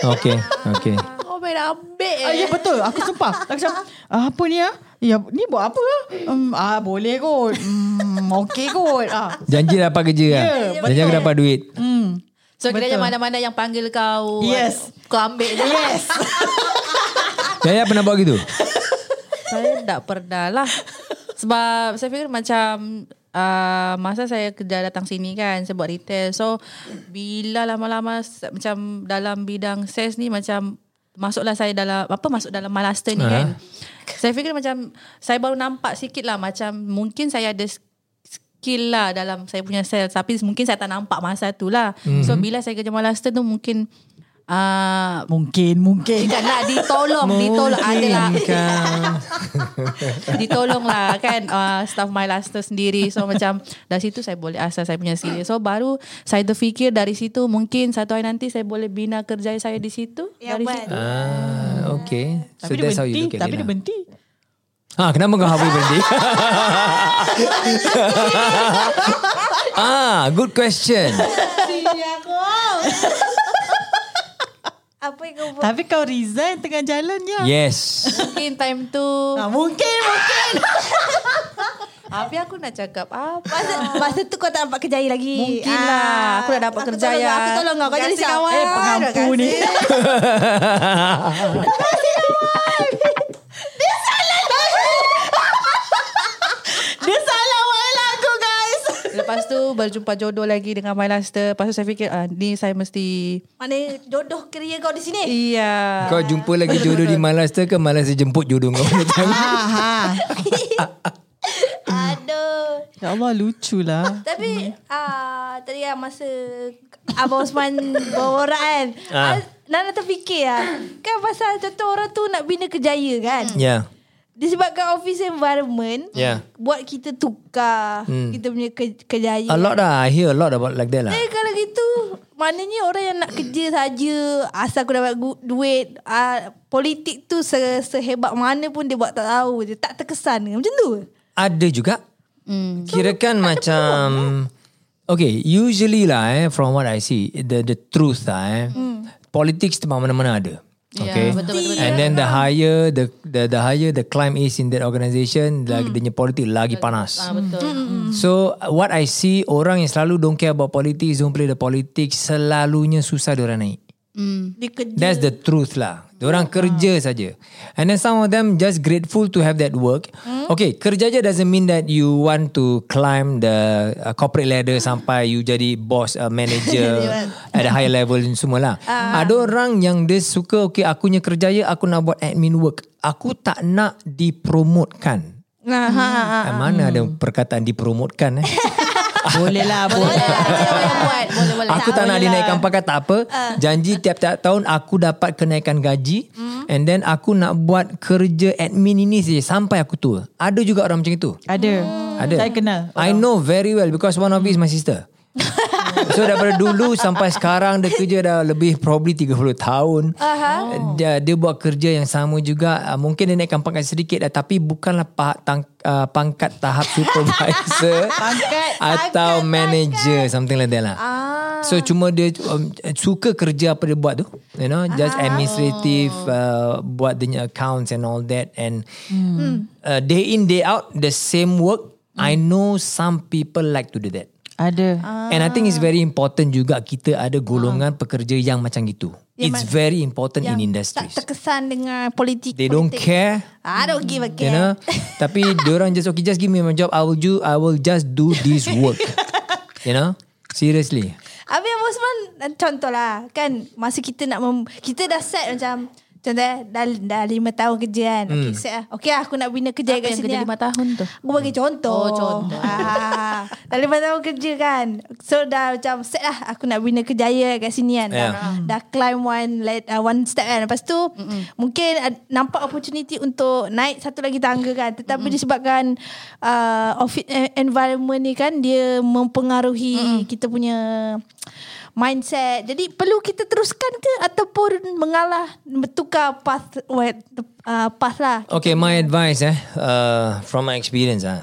Okay, okay. Kau [laughs] main ambil ah, ya betul. Aku sumpah. Aku macam ah, apa ni ah? Ya ni buat apa ah? Um, ah boleh kot. Hmm, okey kot. Ah. Janji dapat kerja lah. Ya, Janji aku dapat duit. Hmm. So kira mana-mana yang panggil kau Yes. Kau ambil je Yes. [laughs] Jaya pernah buat gitu? Saya tak pernah lah Sebab saya fikir macam uh, Masa saya kerja datang sini kan Saya buat retail So Bila lama-lama Macam dalam bidang sales ni Macam Masuklah saya dalam Apa masuk dalam malaster ni Ah. kan Saya fikir macam Saya baru nampak sikit lah Macam Mungkin saya ada skill lah dalam saya punya sales tapi mungkin saya tak nampak masa tu lah. Mm-hmm. So bila saya kerja malaster tu mungkin uh, Mungkin mungkin. Nak ditolong Ditolong adalah Mungkinkah? [laughs] Ditolong lah kan uh, Staff my laster sendiri So macam Dari situ saya boleh asas saya punya skill So baru Saya terfikir dari situ Mungkin satu hari nanti Saya boleh bina kerja saya di situ Ya, Dari Wan. situ Ah, okay. So Tapi dia that's how you berhenti. look at Tapi it dia lah. berhenti. Ah, kenapa kau habis berhenti? [laughs] [laughs] ah, good question. Apa yang kau buat? Tapi kau resign tengah jalan ya. Yes. Mungkin time tu Ah, mungkin mungkin. [laughs] Habis aku nak cakap apa? Masa, masa tu kau tak dapat kerjaya lagi Mungkin lah. Aku dah dapat aku kerja tolong kau, Aku tolong kau Kau jadi Kasih siapa kawan. Eh pengampu Terima ni. Dia [laughs] salah awal lagu guys. Lepas tu berjumpa jodoh lagi dengan my laster. Lepas tu saya fikir ah, ni saya mesti Mana jodoh kerja kau di sini Iya. Kau jumpa lagi jodoh di Malaysia ke Malaysia jemput jodoh kau? [laughs] ha ha. [laughs] Aduh Ya Allah lucu lah. [laughs] Tapi ah Tadi kan masa Abang Osman Berborak kan Ah. ah. Nana terfikir lah Kan pasal contoh orang tu Nak bina kerjaya kan Ya. Disebabkan office environment Ya. Buat kita tukar Hmm. Kita punya ke, kerjaya A lot lah. I hear a lot about like that lah. Eh kalau gitu Maknanya orang yang nak kerja saja Asal aku dapat gu- duit uh, Politik tu se- sehebat mana pun Dia buat tak tahu je Tak terkesan Macam tu Ada juga. Hmm. Kirakan macam Okay, usually lah eh from what I see, the the truth lah eh. Politics tempat mana-mana ada. Okay. betul, betul, betul. And then the higher the the the higher the climb is in that organisation, lagi dia punya politik lagi panas. Ah, betul. So what I see orang yang selalu don't care about politics, don't play the politics, selalunya susah diorang naik. Hmm. Dia kerja That's the truth lah. Diorang kerja saja. And then some of them just grateful to have that work. Okay, kerja je doesn't mean that you want to climb the uh, corporate ladder sampai you jadi boss, uh, manager [laughs] at a higher level ni semua lah. Ada orang yang dia suka, okay aku punya kerjaya aku nak buat admin work. Aku tak nak dipromotkan. ha. Hmm. Mana ada perkataan dipromotkan eh? [laughs] Boleh lah. Boleh lah boleh buat Boleh boleh Aku tak nak boleh dinaikkan pangkat tak apa. Janji tiap-tiap tahun aku dapat kenaikan gaji. And then aku nak buat kerja admin ini saja sampai aku tua. Ada juga orang macam itu. Ada. Ada. Saya kenal. I know very well because one of it is my sister. [laughs] so daripada dulu sampai sekarang dia kerja dah lebih probably 30 tahun. Dia, dia buat kerja yang sama juga. Uh, mungkin dia naikkan pangkat sedikit dah, tapi bukanlah pa, tang, uh, pangkat tahap [laughs] supervisor Pangkat, atau manager something like that lah. Ah. So cuma dia um, suka kerja apa dia buat tu. You know, just administrative uh, buat punya accounts and all that and uh, day in day out the same work. I know some people like to do that. Ada. And I think it's very important juga kita ada golongan pekerja yang macam gitu. Yang It's ma- very important in industries. Tak terkesan dengan politik They don't politik. care. I don't give a care You know, [laughs] tapi diorang just okay, just give me my job. I will do. I will just do this work. [laughs] you know, seriously. Habis Abang Osman Contoh lah Kan Masa kita nak mem, Kita dah set macam Contoh dah, dah lima tahun kerja kan Okay set lah Okay lah aku nak bina kerja Apa kat yang sini kerja lah. lima tahun tu? Aku bagi contoh Oh, contoh. ah, Dah lima tahun kerja kan So dah macam Set lah Aku nak bina kerjaya kat sini kan dah, Yeah. dah climb one let, uh, One step kan Lepas tu Mm-mm. Mungkin uh, Nampak opportunity untuk Naik satu lagi tangga kan Tetapi Mm-mm. disebabkan uh, Office eh, environment ni kan Dia mempengaruhi Mm-mm. Kita punya mindset. Jadi perlu kita teruskan ke ataupun mengalah bertukar path uh, path lah. Okay, my advice eh, uh, from my experience ah.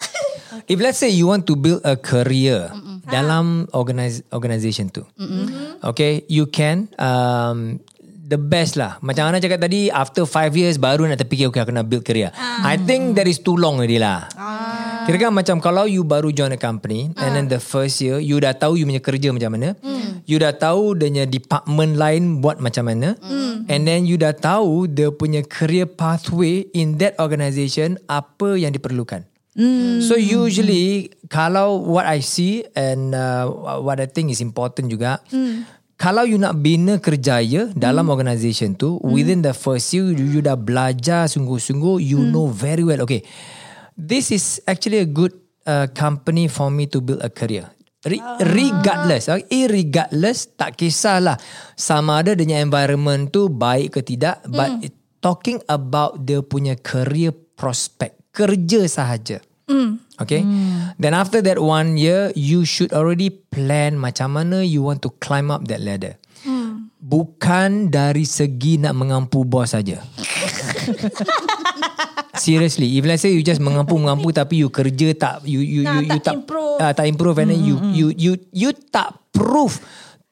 [laughs] If let's say you want to build a career dalam organize, organisation tu, okay, you can um, the best lah. Macam Ana cakap tadi, after five years baru nak terfikir okay aku nak build career. I think that is too long already lah. Kira kan macam kalau you baru join a company and then the first year you dah tahu you punya kerja macam mana. You dah tahu dia punya department lain buat macam mana. And then you dah tahu dia punya career pathway in that organisation apa yang diperlukan. So usually kalau what I see and uh, what I think is important juga kalau you nak bina kerjaya dalam organisation tu within the first year you, you dah belajar sungguh-sungguh you know very well. Okay this is actually a good uh, company for me to build a career. Re- regardless uh, irregardless tak kisahlah. Sama ada dengan environment tu baik ke tidak but it, talking about dia punya career prospect kerja sahaja. Okay. Then after that one year, you should already plan macam mana you want to climb up that ladder. Bukan dari segi nak mengampu bos saja. [laughs] Seriously, if let's say you just mengampu-mengampu tapi you kerja tak you you Nah, you, you tak tak improve. ah, tak improve and then you you you you tak prove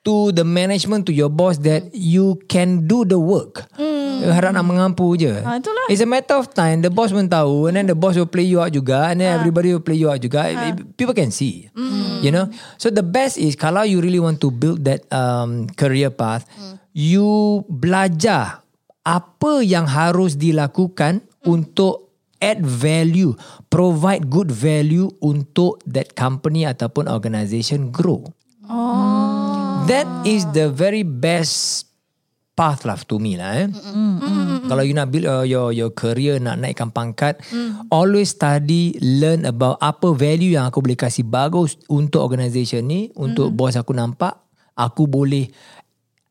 to the management to your boss that you can do the work. You harap nak mengampu je. Ah, itulah. It's a matter of time. The boss pun tahu and then the boss will play you out juga and then everybody will play you out juga. People can see. You know? So the best is kalau you really want to build that um, career path, you belajar apa yang harus dilakukan untuk add value, provide good value untuk that company ataupun organisation grow. That is the very best path lah to me lah eh. Kalau you nak build uh, your your career nak naikkan pangkat, always study, learn about apa value yang aku boleh kasih bagus untuk organisation ni, untuk bos aku nampak, aku boleh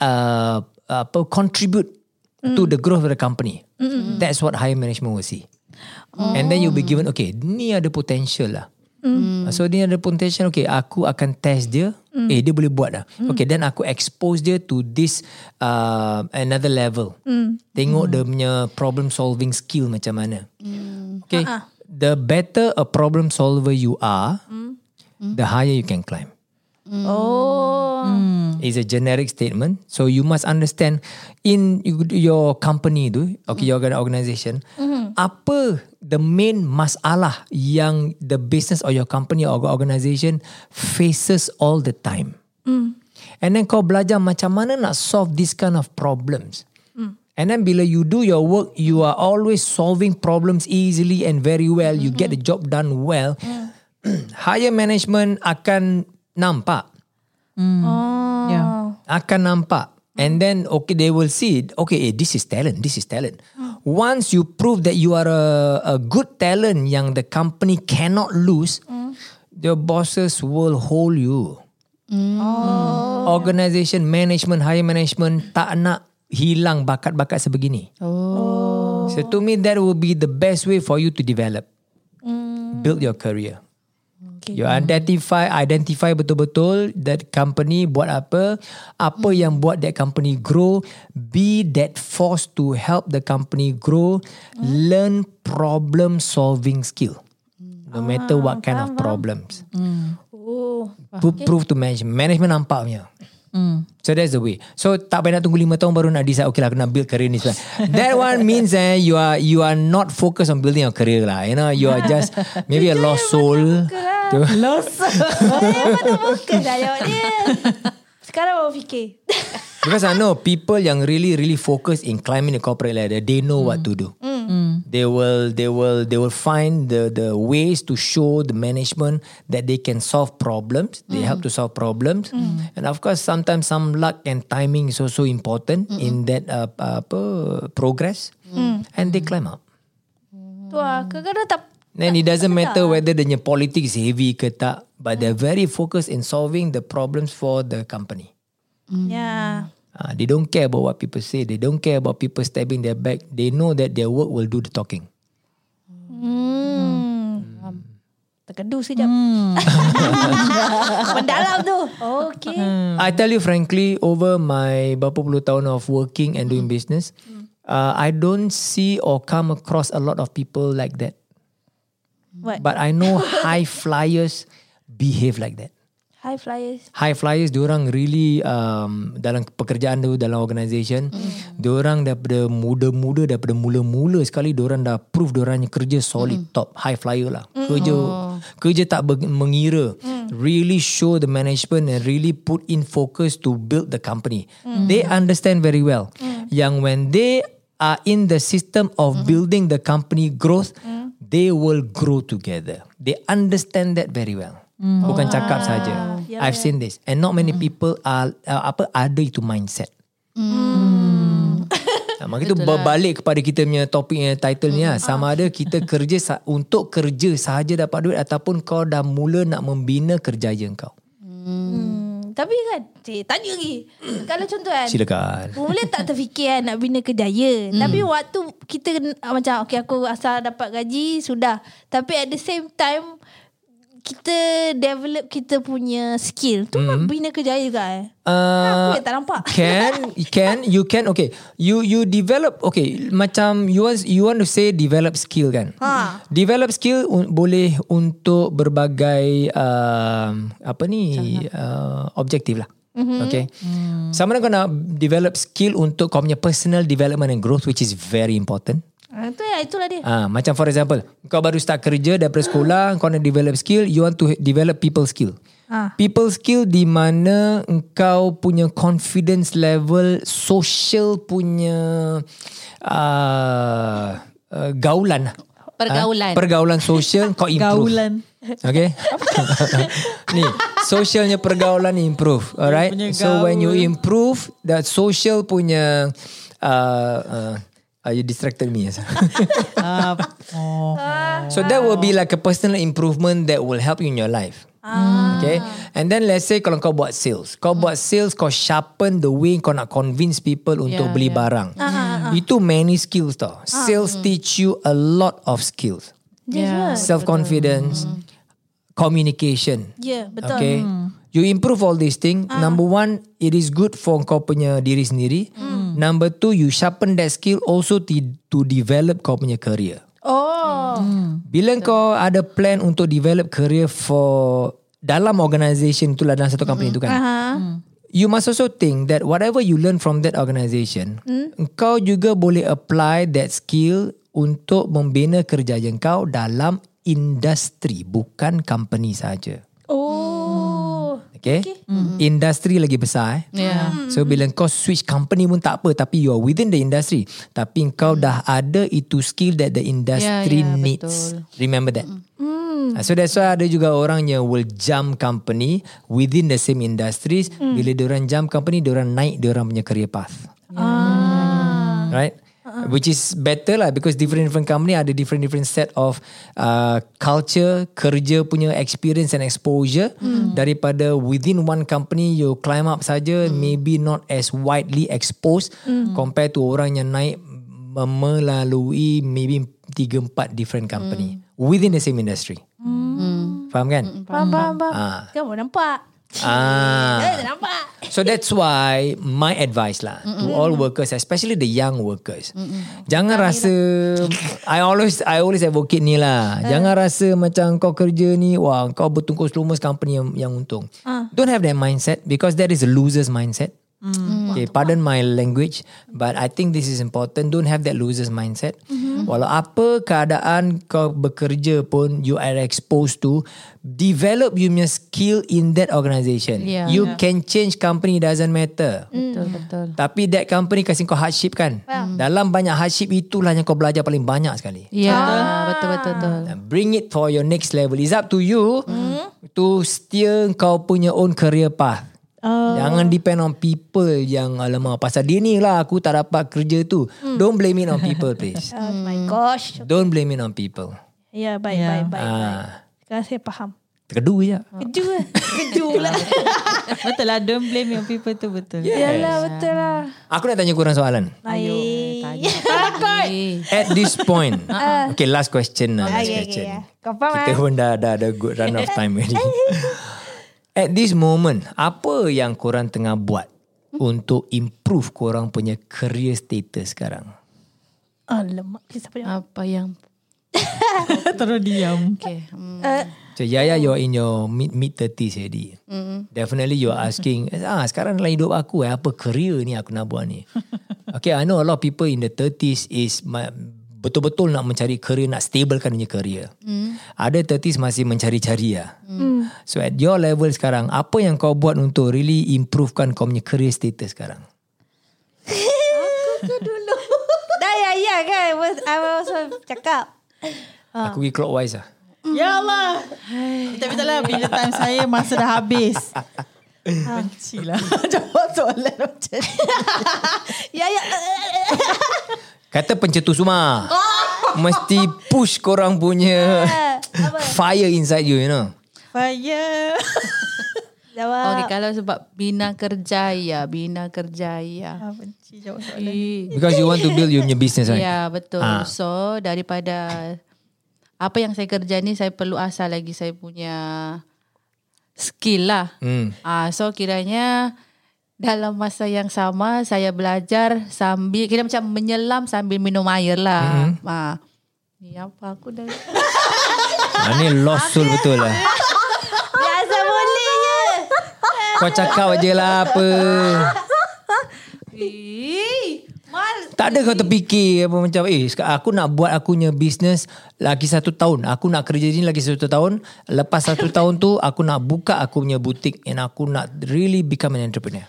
uh, apa contribute to the growth of the company. That's what higher management will see. And then you'll be given okay, ni ada potential lah. Mm. So dia ada potential Okay aku akan test dia mm. Eh dia boleh buat dah mm. Okay then aku expose dia To this uh, Another level mm. Tengok mm. dia punya Problem solving skill Macam mana mm. Okay uh-uh. The better a problem solver you are mm. The higher you can climb Oh. is a generic statement. So you must understand in your company tu, okay, your organisation, apa the main masalah yang the business or your company or organisation faces all the time. And then kau belajar macam mana nak solve this kind of problems. And then bila you do your work, you are always solving problems easily and very well. You get the job done well. [clears throat] Higher management akan nampak. Oh. Yeah. akan nampak. And then okay they will see okay eh, this is talent this is talent. [gasps] Once you prove that you are a, a good talent yang the company cannot lose the bosses will hold you. Organization management higher management tak nak hilang bakat-bakat sebegini. Oh. so to me that will be the best way for you to develop. Build your career Okay. You identify identify betul-betul that company buat apa, apa Hmm. yang buat that company grow, be that force to help the company grow, Hmm. learn problem solving skill. No matter what kind of Ah, problems. Oh. Pro- Prove to management. Management nampak punya. Mm. So that's the way. So tak payah nak tunggu lima tahun baru nak decide okay lah aku nak build career ni. That one [laughs] means eh you are you are not focused on building your career lah. You know you are just [laughs] maybe a lost soul. Tu. [laughs] Saya mana [laughs] fokus dah jawab dia. Sekarang baru fikir. Because I know people yang really really focus in climbing the corporate ladder, they know what to do. They will they will they will find the the ways to show the management that they can solve problems. They help to solve problems, and of course sometimes some luck and timing is also important in that uh, uh, apa progress, and they climb up. Tu lah. Kadang-kadang tak Then it doesn't matter whether the politics heavy ke tak, but they're very focused in solving the problems for the company. Ya. Uh, they don't care about what people say. They don't care about people stabbing their back. They know that their work will do the talking. Hmm. Terkedu sekejap. [laughs] Mendalam tu. Okay. I tell you frankly, over my berapa puluh tahun of working and doing business, uh, I don't see or come across a lot of people like that. What? But I know high flyers behave like that. High flyers. high flyers diorang really um, dalam pekerjaan tu dalam organisation mm. diorang daripada muda-muda daripada mula-mula sekali diorang dah prove diorang kerja solid mm. top high flyer lah mm. kerja kerja tak ber- mengira mm. really show the management and really put in focus to build the company mm. they understand very well mm. yang when they are in the system of mm. building the company growth mm. They will grow together they understand that very well mm. bukan cakap saja Yeah, I've seen this and not many people are uh, apa ada itu mindset. Hmm. Maka itu berbalik kepada kita punya topik yang title ni lah. Sama ada kita [laughs] kerja sa- untuk kerja sahaja dapat duit ataupun kau dah mula nak membina kerjaya kau. Hmm. Tapi kan, cik, tanya lagi. Kalau contoh kan, Silakan. [laughs] Mula tak terfikir kan nak bina kerjaya. Hmm. Tapi waktu kita macam okay aku asal dapat gaji sudah. Tapi at the same time kita develop kita punya skill tu hmm. bina kerjaya juga eh. Uh, aku tak nampak. Can [laughs] can you can okay you you develop okay macam you want you want to say develop skill kan Ha. develop skill un, boleh untuk berbagai um, apa ni uh, objektif lah Okay. Sama ada kau nak develop skill untuk kau punya personal development and growth which is very important. Ah, tu ya, itulah dia. Ah, macam for example, kau baru start kerja daripada sekolah, kau nak develop skill, you want to develop people skill. Ah. People skill di mana engkau punya confidence level, social punya uh, uh, gaulan. Pergaulan. Ah, pergaulan social kau improve. Gaulan. Okay. [laughs] ni, socialnya pergaulan improve. Alright. So when you improve that social punya uh, uh, uh, you distracted me. [laughs] Ah, oh. [laughs] So that will be like a personal improvement that will help you in your life. Okay. And then let's say kalau kau buat sales. Kau buat sales, kau sharpen the way kau nak convince people untuk Yeah, beli yeah. barang. Itu many skills tau. Sales teach you a lot of skills. Yeah. Self-confidence, communication. Ya, betul. Okay. You improve all these things. Number one, it is good for kau punya diri sendiri. Number two, you sharpen that skill also to, to develop kau punya career. Oh. Bila kau ada plan untuk develop career for dalam organisation itulah dalam satu company itu kan. Aha. You must also think that whatever you learn from that organisation, kau juga boleh apply that skill untuk membina kerjaya kau dalam industri bukan company saja. Oh. Okay? Industri lagi besar eh. Yeah. So bila kau switch company pun tak apa tapi you are within the industry tapi kau dah ada itu skill that the industry Ya, ya, needs. betul. Remember that. Ah, So that's why ada juga orang yang will jump company within the same industries. Bila diorang jump company, diorang naik diorang punya career path. Ah. Right? Which is better lah because different different company ada different different set of uh, culture, kerja punya experience and exposure daripada within one company you climb up saja maybe not as widely exposed compared to orang yang naik me- melalui maybe tiga empat different company within the same industry. Faham kan? Faham, faham, faham. Ah. Kamu nampak? Ah. Eh, nampak. So that's why my advice lah to all workers, especially the young workers. Jangan rasa [laughs] I always I always advocate ni lah. Jangan rasa macam kau kerja ni wah kau bertungkus lumus company yang yang untung. Don't have that mindset because that is a loser's mindset. Okay, pardon my language, but I think this is important. Don't have that loser's mindset. Walau apa keadaan kau bekerja pun, you are exposed to develop you punya skill in that organisation. Yeah. you can change company doesn't matter. Betul, betul. Tapi that company kasih kau hardship kan. Dalam banyak hardship itulah yang kau belajar paling banyak sekali. Ya, betul, betul, betul. Bring it for your next level. It's up to you to steer kau punya own career path. Oh. Jangan depend on people yang alamak pasal dia ni lah aku tak dapat kerja tu. Don't blame it on people please. [laughs] Oh my gosh. Don't blame it on people. Ya, baik, Ya. baik, baik. baik. Ah, Sekarang saya faham. Terkedu je. [laughs] Keju lah. Keju pula. Betul lah Don't blame your people tu betul Yalah, betul lah. Aku nak tanya korang soalan. Baik. Takut. At this point. [laughs] okay, last question lah. Last Okay, question. ya. Faham Kita ah? pun dah, dah ada good run of time already. At this moment, apa yang korang tengah buat untuk improve korang punya career status sekarang? Alamak. Siapa yang... Apa yang [laughs] Terus diam Okay hmm. So Yaya you're in your mid mid 30s already. Mm. Definitely you're asking, ah sekarang dalam hidup aku eh apa career ni aku nak buat ni. [laughs] okay, I know a lot of people in the 30s is ma- betul-betul nak mencari career, nak stablekan punya career. Mm. Ada 30s masih mencari-cari lah. Mm. So at your level sekarang, apa yang kau buat untuk really improvekan kau punya career status sekarang? [laughs] Dah ya, ya kan. I was, I was cakap. Aku pergi clockwise lah. Ya Allah Tapi tak lah Bila time saya Masa dah habis Benci lah [laughs] Jawab soalan macam ni [laughs] Ya, ya. Kata pencetus rumah. Mesti push korang punya fire inside you, you know. Fire [laughs] Jawab. Okay kalau sebab Bina Kerjaya Bina Kerjaya ah, Benci jawab soalan Eh, Because you want to build your punya business, right? Ya betul Ah. So daripada Apa yang saya kerja ni Saya perlu asah lagi Saya punya Skill lah Hmm. Ah, So kiranya Dalam masa yang sama Saya belajar Sambil Kira macam menyelam Sambil minum air lah Mm-hmm. ah. Ni apa aku dah Ah, ni lost soul betul lah. Biasa boleh je. Kau cakap je lah apa. Eh. Tak ada kau terfikir apa macam eh aku nak buat aku punya business lagi satu tahun. Aku nak kerja ni lagi satu tahun. Lepas satu tahun tu aku nak buka aku punya butik and aku nak really become an entrepreneur.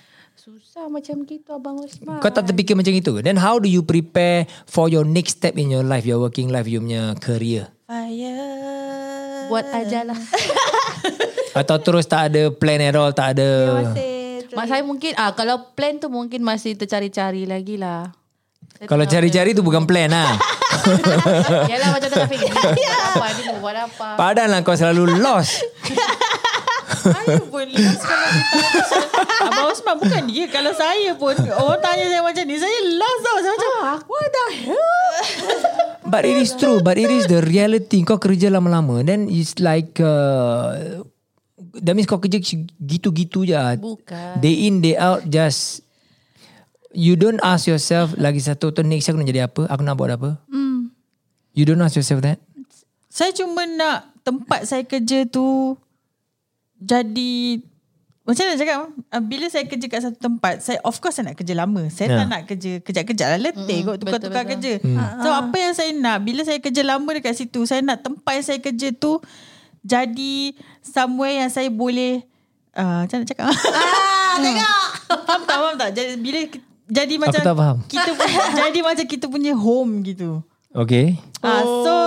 Susah macam gitu Abang Osman. Kau tak terfikir macam itu. Then how do you prepare for your next step in your life, your working life, you punya career? Fire. Buat aja lah. [laughs] Atau terus tak ada plan at all, tak ada. Masih Mak saya mungkin ah kalau plan tu mungkin masih tercari-cari lagi lah. Saya Kalau cari-cari tu bukan plan lah. [laughs] Yalah macam ni [laughs] Buat apa ni mau buat apa? Padahal kau selalu lost. Saya pun lost kalau kita Abang Osman bukan dia Kalau saya pun Orang tanya saya macam ni Saya lost tau Saya macam What the hell But it is true. But it is the reality. Kau kerja lama-lama. Then it's like... Uh, that means kau kerja gitu-gitu je. Bukan. Day in, day out just... You don't ask yourself lagi satu tahun next aku nak jadi apa? Aku nak buat apa? Hmm. You don't ask yourself that? Saya cuma nak Tempat saya kerja tu Jadi Macam mana nak cakap ah, Bila saya kerja kat satu tempat Saya of course saya nak kerja lama Saya Ya. tak nak kerja Kejap-kejap lah letih kot Tukar-tukar kerja So apa yang saya nak Bila saya kerja lama dekat situ Saya nak tempat yang saya kerja tu Jadi Somewhere yang saya boleh uh, Macam mana nak cakap Ah, [laughs] tengok. Faham tak faham tak jadi, Bila Jadi macam tak faham. kita punya, [laughs] Jadi macam kita punya home gitu Okay. Ah, Oh. so saya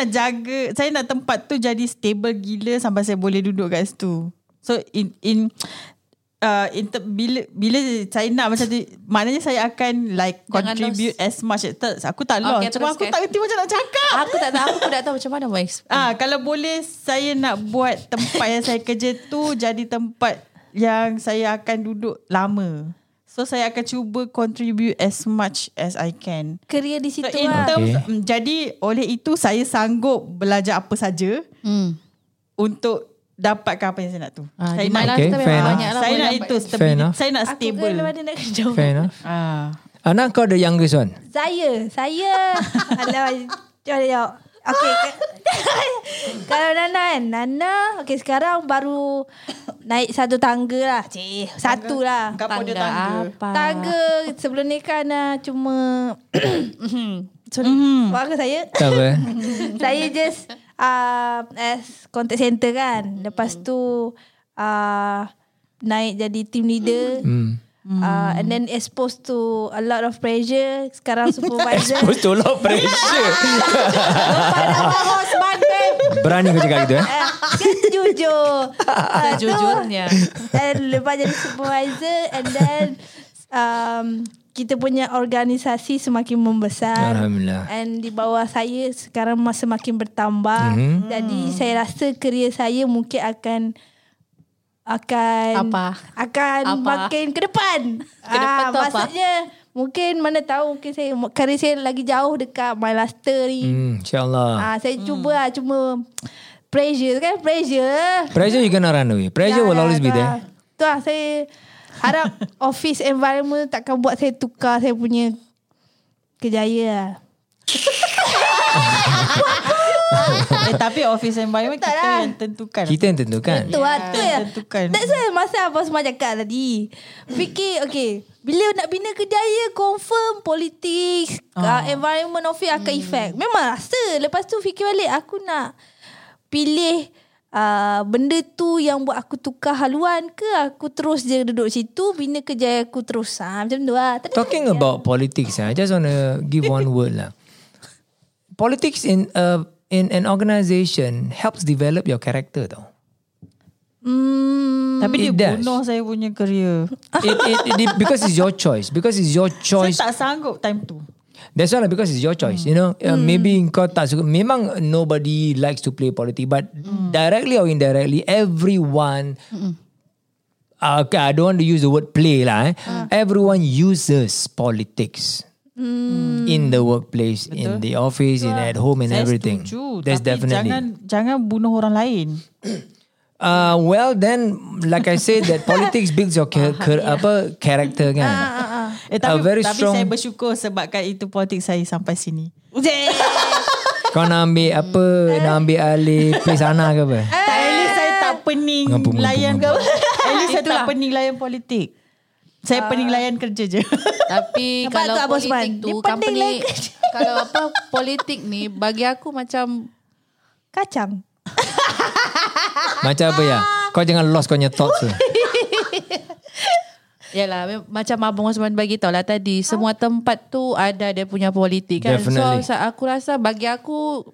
nak jaga, saya nak tempat tu jadi stable gila sampai saya boleh duduk kat situ. So in in [tsk] uh, in ter, bila bila saya nak macam tu, maknanya saya akan like Jangan contribute as much. Tak, aku tak lost. Okay, Cuma aku tak kerti macam nak cakap. Aku tak tahu aku pun tak tahu macam mana mau explain. Ah, kalau boleh saya nak buat tempat yang saya kerja tu [laughs] jadi tempat yang saya akan duduk lama. So saya akan cuba contribute as much as I can. Kerja di situ So in lah. terms, Okay. mm, jadi oleh itu saya sanggup belajar apa saja Hmm. untuk dapatkan apa yang saya nak tu. Ah, saya nak Okay, fair enough. banyak lah saya nak itu stability. Saya nak Aku stable. kan mana nak kerja. Fair enough. Ah. Anak kau the youngest one? Saya, saya. [laughs] Alah, cuba tengok. Okay. [laughs] Kalau Nana kan, Nana, okay sekarang baru naik satu tangga lah. Cik, satu lah. Dia Tangga tangga. apa? Tangga sebelum ni kan uh, cuma [coughs] Sorry Mhm. Buat ke saya Tak apa. eh? [laughs] Saya just uh, As contact center kan Lepas tu uh, Naik jadi team leader Hmm. uh, And then exposed to A lot of pressure Sekarang [laughs] supervisor Exposed to a lot of pressure. [laughs] Lepas nama Berani kau cakap gitu eh? Eh, Dia jujur [laughs] Ah, tu. Sejujurnya. Dan lepas jadi supervisor And then um, Kita punya organisasi semakin membesar Alhamdulillah. And di bawah saya Sekarang semakin bertambah Mhm. Jadi saya rasa Kerja saya mungkin akan akan Apa? akan Apa? makin ke depan. Ke depan tu apa? maksudnya mungkin mana tahu mungkin saya kerja saya lagi jauh dekat my luster ni. Hmm, InsyaAllah. Ah, saya cuba lah cuma pressure kan pressure. Pressure you cannot run away. Pressure will always be there. Tu lah saya harap [laughs] office environment takkan buat saya tukar saya punya kejaya lah. [laughs] eh, tapi office environment Tak kita lah. yang tentukan. Kita yang tentukan. Tu lah tu ya. tentukan. That's why masa Abang Semua cakap tadi. Fikir okay. Bila nak bina kejaya confirm politik, uh, environment office akan effect. Memang rasa. Lepas tu fikir balik aku nak pilih uh, benda tu yang buat aku tukar haluan ke aku terus je duduk situ bina kejaya aku terus. Ha, macam tu lah. Tak ada Talking about politics, I just want to give one [laughs] word lah. Politics in uh, in an organisation helps develop your character tau. Hmm, Tapi dia It does. bunuh saya punya career. [laughs] It, it, it, because it's your choice. Because it's your Saya choice. tak sanggup time tu. That's why lah because it's your choice. You know, uh, maybe kau tak suka. Memang nobody likes to play politics, but directly or indirectly, everyone. Uh, okay, I don't want to use the word play lah. Eh. Everyone uses politics in the workplace, in the office, in at home, and Saya everything. setuju. That's Tapi definitely. jangan jangan bunuh orang lain. [clears throat] Uh, well, then, like I said, that politics builds your cha- [laughs] cha- apa character kan. Eh, tapi, A very tapi strong- saya bersyukur sebabkan itu politik saya sampai sini. [laughs] Kau nak ambil apa? Nak ambil alih place Ana ke apa? Tak, at least saya tak pening layan ngampun. [laughs] At least saya tak penilaian politik. Saya penilaian kerja je. Tapi [laughs] Nampak kalau politik Osman? tu Dia company lah. [laughs] kalau apa politik ni bagi aku macam Kacang. [laughs] Macam apa ya? Kau jangan lost kau punya thoughts tu. Yalah macam Abang Osman bagi tahu lah tadi semua tempat tu ada dia punya politik kan. Definitely. So aku rasa bagi aku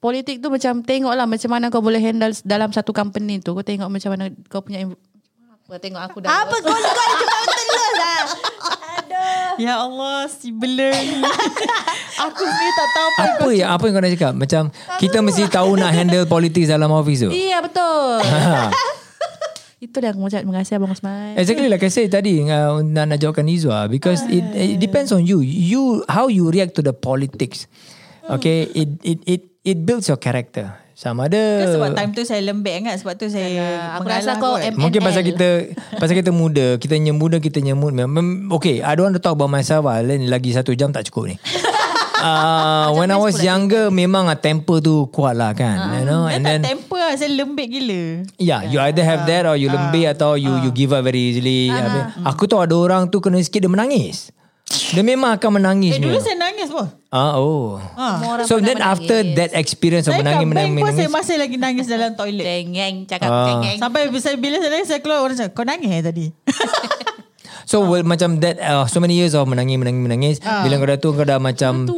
politik tu macam tengok lah macam mana kau boleh handle dalam satu company tu. Kau tengok macam mana kau punya apa tengok aku dah. Apa kau ada cakap lah. Aduh. ya Allah, si blur ni. [laughs] Aku sendiri tak tahu apa. Apa yang apa yang kau nak cakap? Macam kita mesti tahu nak handle politik dalam office tu. Iya betul. [laughs] Itu dia aku macam mengasih Abang Osman. Exactly like I said tadi uh, nak nak jawabkan Izwa because it it depends on you. You how you react to the politics. Okay, it it it it builds your character. Sama ada Ke sebab time tu saya lembek kan Sebab tu saya Aku rasa kau kot. M- Mungkin pasal kita pasal kita muda, kita yang muda kita nyemut. Mem- Okay, I don't want to talk about myself. lah. Lain lagi satu jam tak cukup ni. [laughs] Uh, when I was younger memang ah, temper tu kuat lah kan you know and tak then temper lah Saya lembek gila Yeah, you either have that or you lembik atau you you give up very easily. Habis, Aku tahu ada orang tu kena sikit dia menangis. Dia memang akan menangis. Eh dulu saya nangis pun Ah oh. Orang So then after menangis. that experience of Saya menangis kat bank menangis pun saya menangis. masih lagi nangis dalam toilet Cengeng cakap Ah. cengeng. Sampai bila saya, bila saya nangis Saya keluar orang cakap Kau nangis eh tadi [laughs] So well, macam that uh, so many years of menangis menangis menangis. Bila kau dah tu kau dah macam [laughs]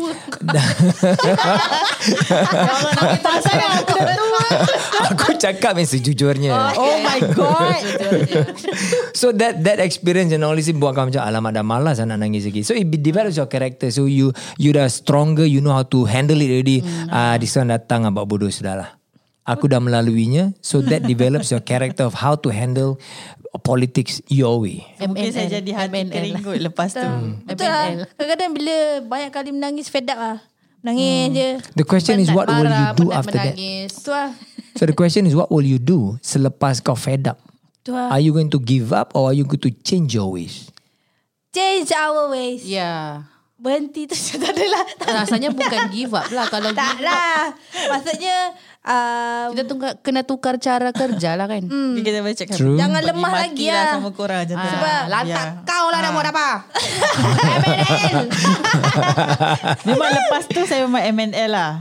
[laughs] aku cakap yang sejujurnya. Oh my god [laughs] So that that experience and all this buat kau macam alamak dah malas lah nak nangis lagi. So it develops your character. So you you dah stronger, you know how to handle it already. Ah uh, this one datang abang bodoh sudah lah. Aku dah melaluinya. So that develops your character of how to handle politics your way. Mungkin saya jadi hati MNL. kering kot Lepas tu Betul lah. Kadang-kadang bila banyak kali menangis fed up lah. Menangis je. The question is what will you do after that? menangis. Tu lah. So the question is what will you do selepas kau fed up? Tu lah. Are you going to give up or are you going to change your ways? Change our ways. Ya. Berhenti tu [laughs] tak ada lah. Tak, Rasanya bukan give up lah kalau tak give up. lah. Maksudnya um, Kita tukar, kena tukar cara kerja lah kan. [laughs] Dia kita baca kan True. jangan Pergi lemah lagi lah lah. sama korang macam tu. Sebab Lantak Ya. kau lah nak buat apa. [laughs] MNL. Memang lepas tu saya memang MNL lah.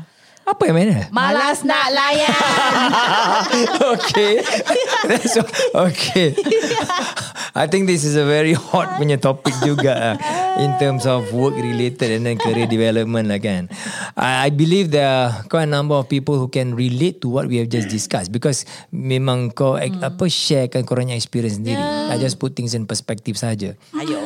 Apa yang mana? Malas nak layan. [laughs] okay. That's what, okay. [laughs] I think this is a very hot punya topic juga uh, in terms of work related and then career development lah kan. I, I believe there are quite a number of people who can relate to what we have just discussed because memang kau hmm. apa sharekan korangnya experience sendiri. I just put things in perspective saja. Ayo.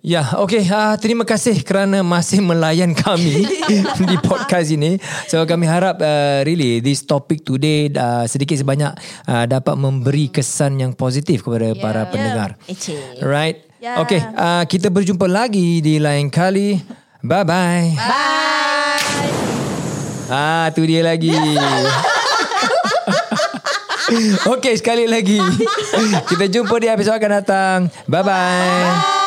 Ya, okay. Uh, terima kasih kerana masih melayan kami [laughs] di podcast ini. So kami harap uh, really this topic today uh, sedikit sebanyak uh, dapat memberi kesan yang positif kepada yeah. para pendengar. Ece. Right? Yeah. Okay, uh, kita berjumpa lagi di lain kali. Bye-bye. Bye. Ah, tu dia lagi. [laughs] [laughs] okay, sekali lagi. kita jumpa di episod akan datang. Bye-bye. Bye.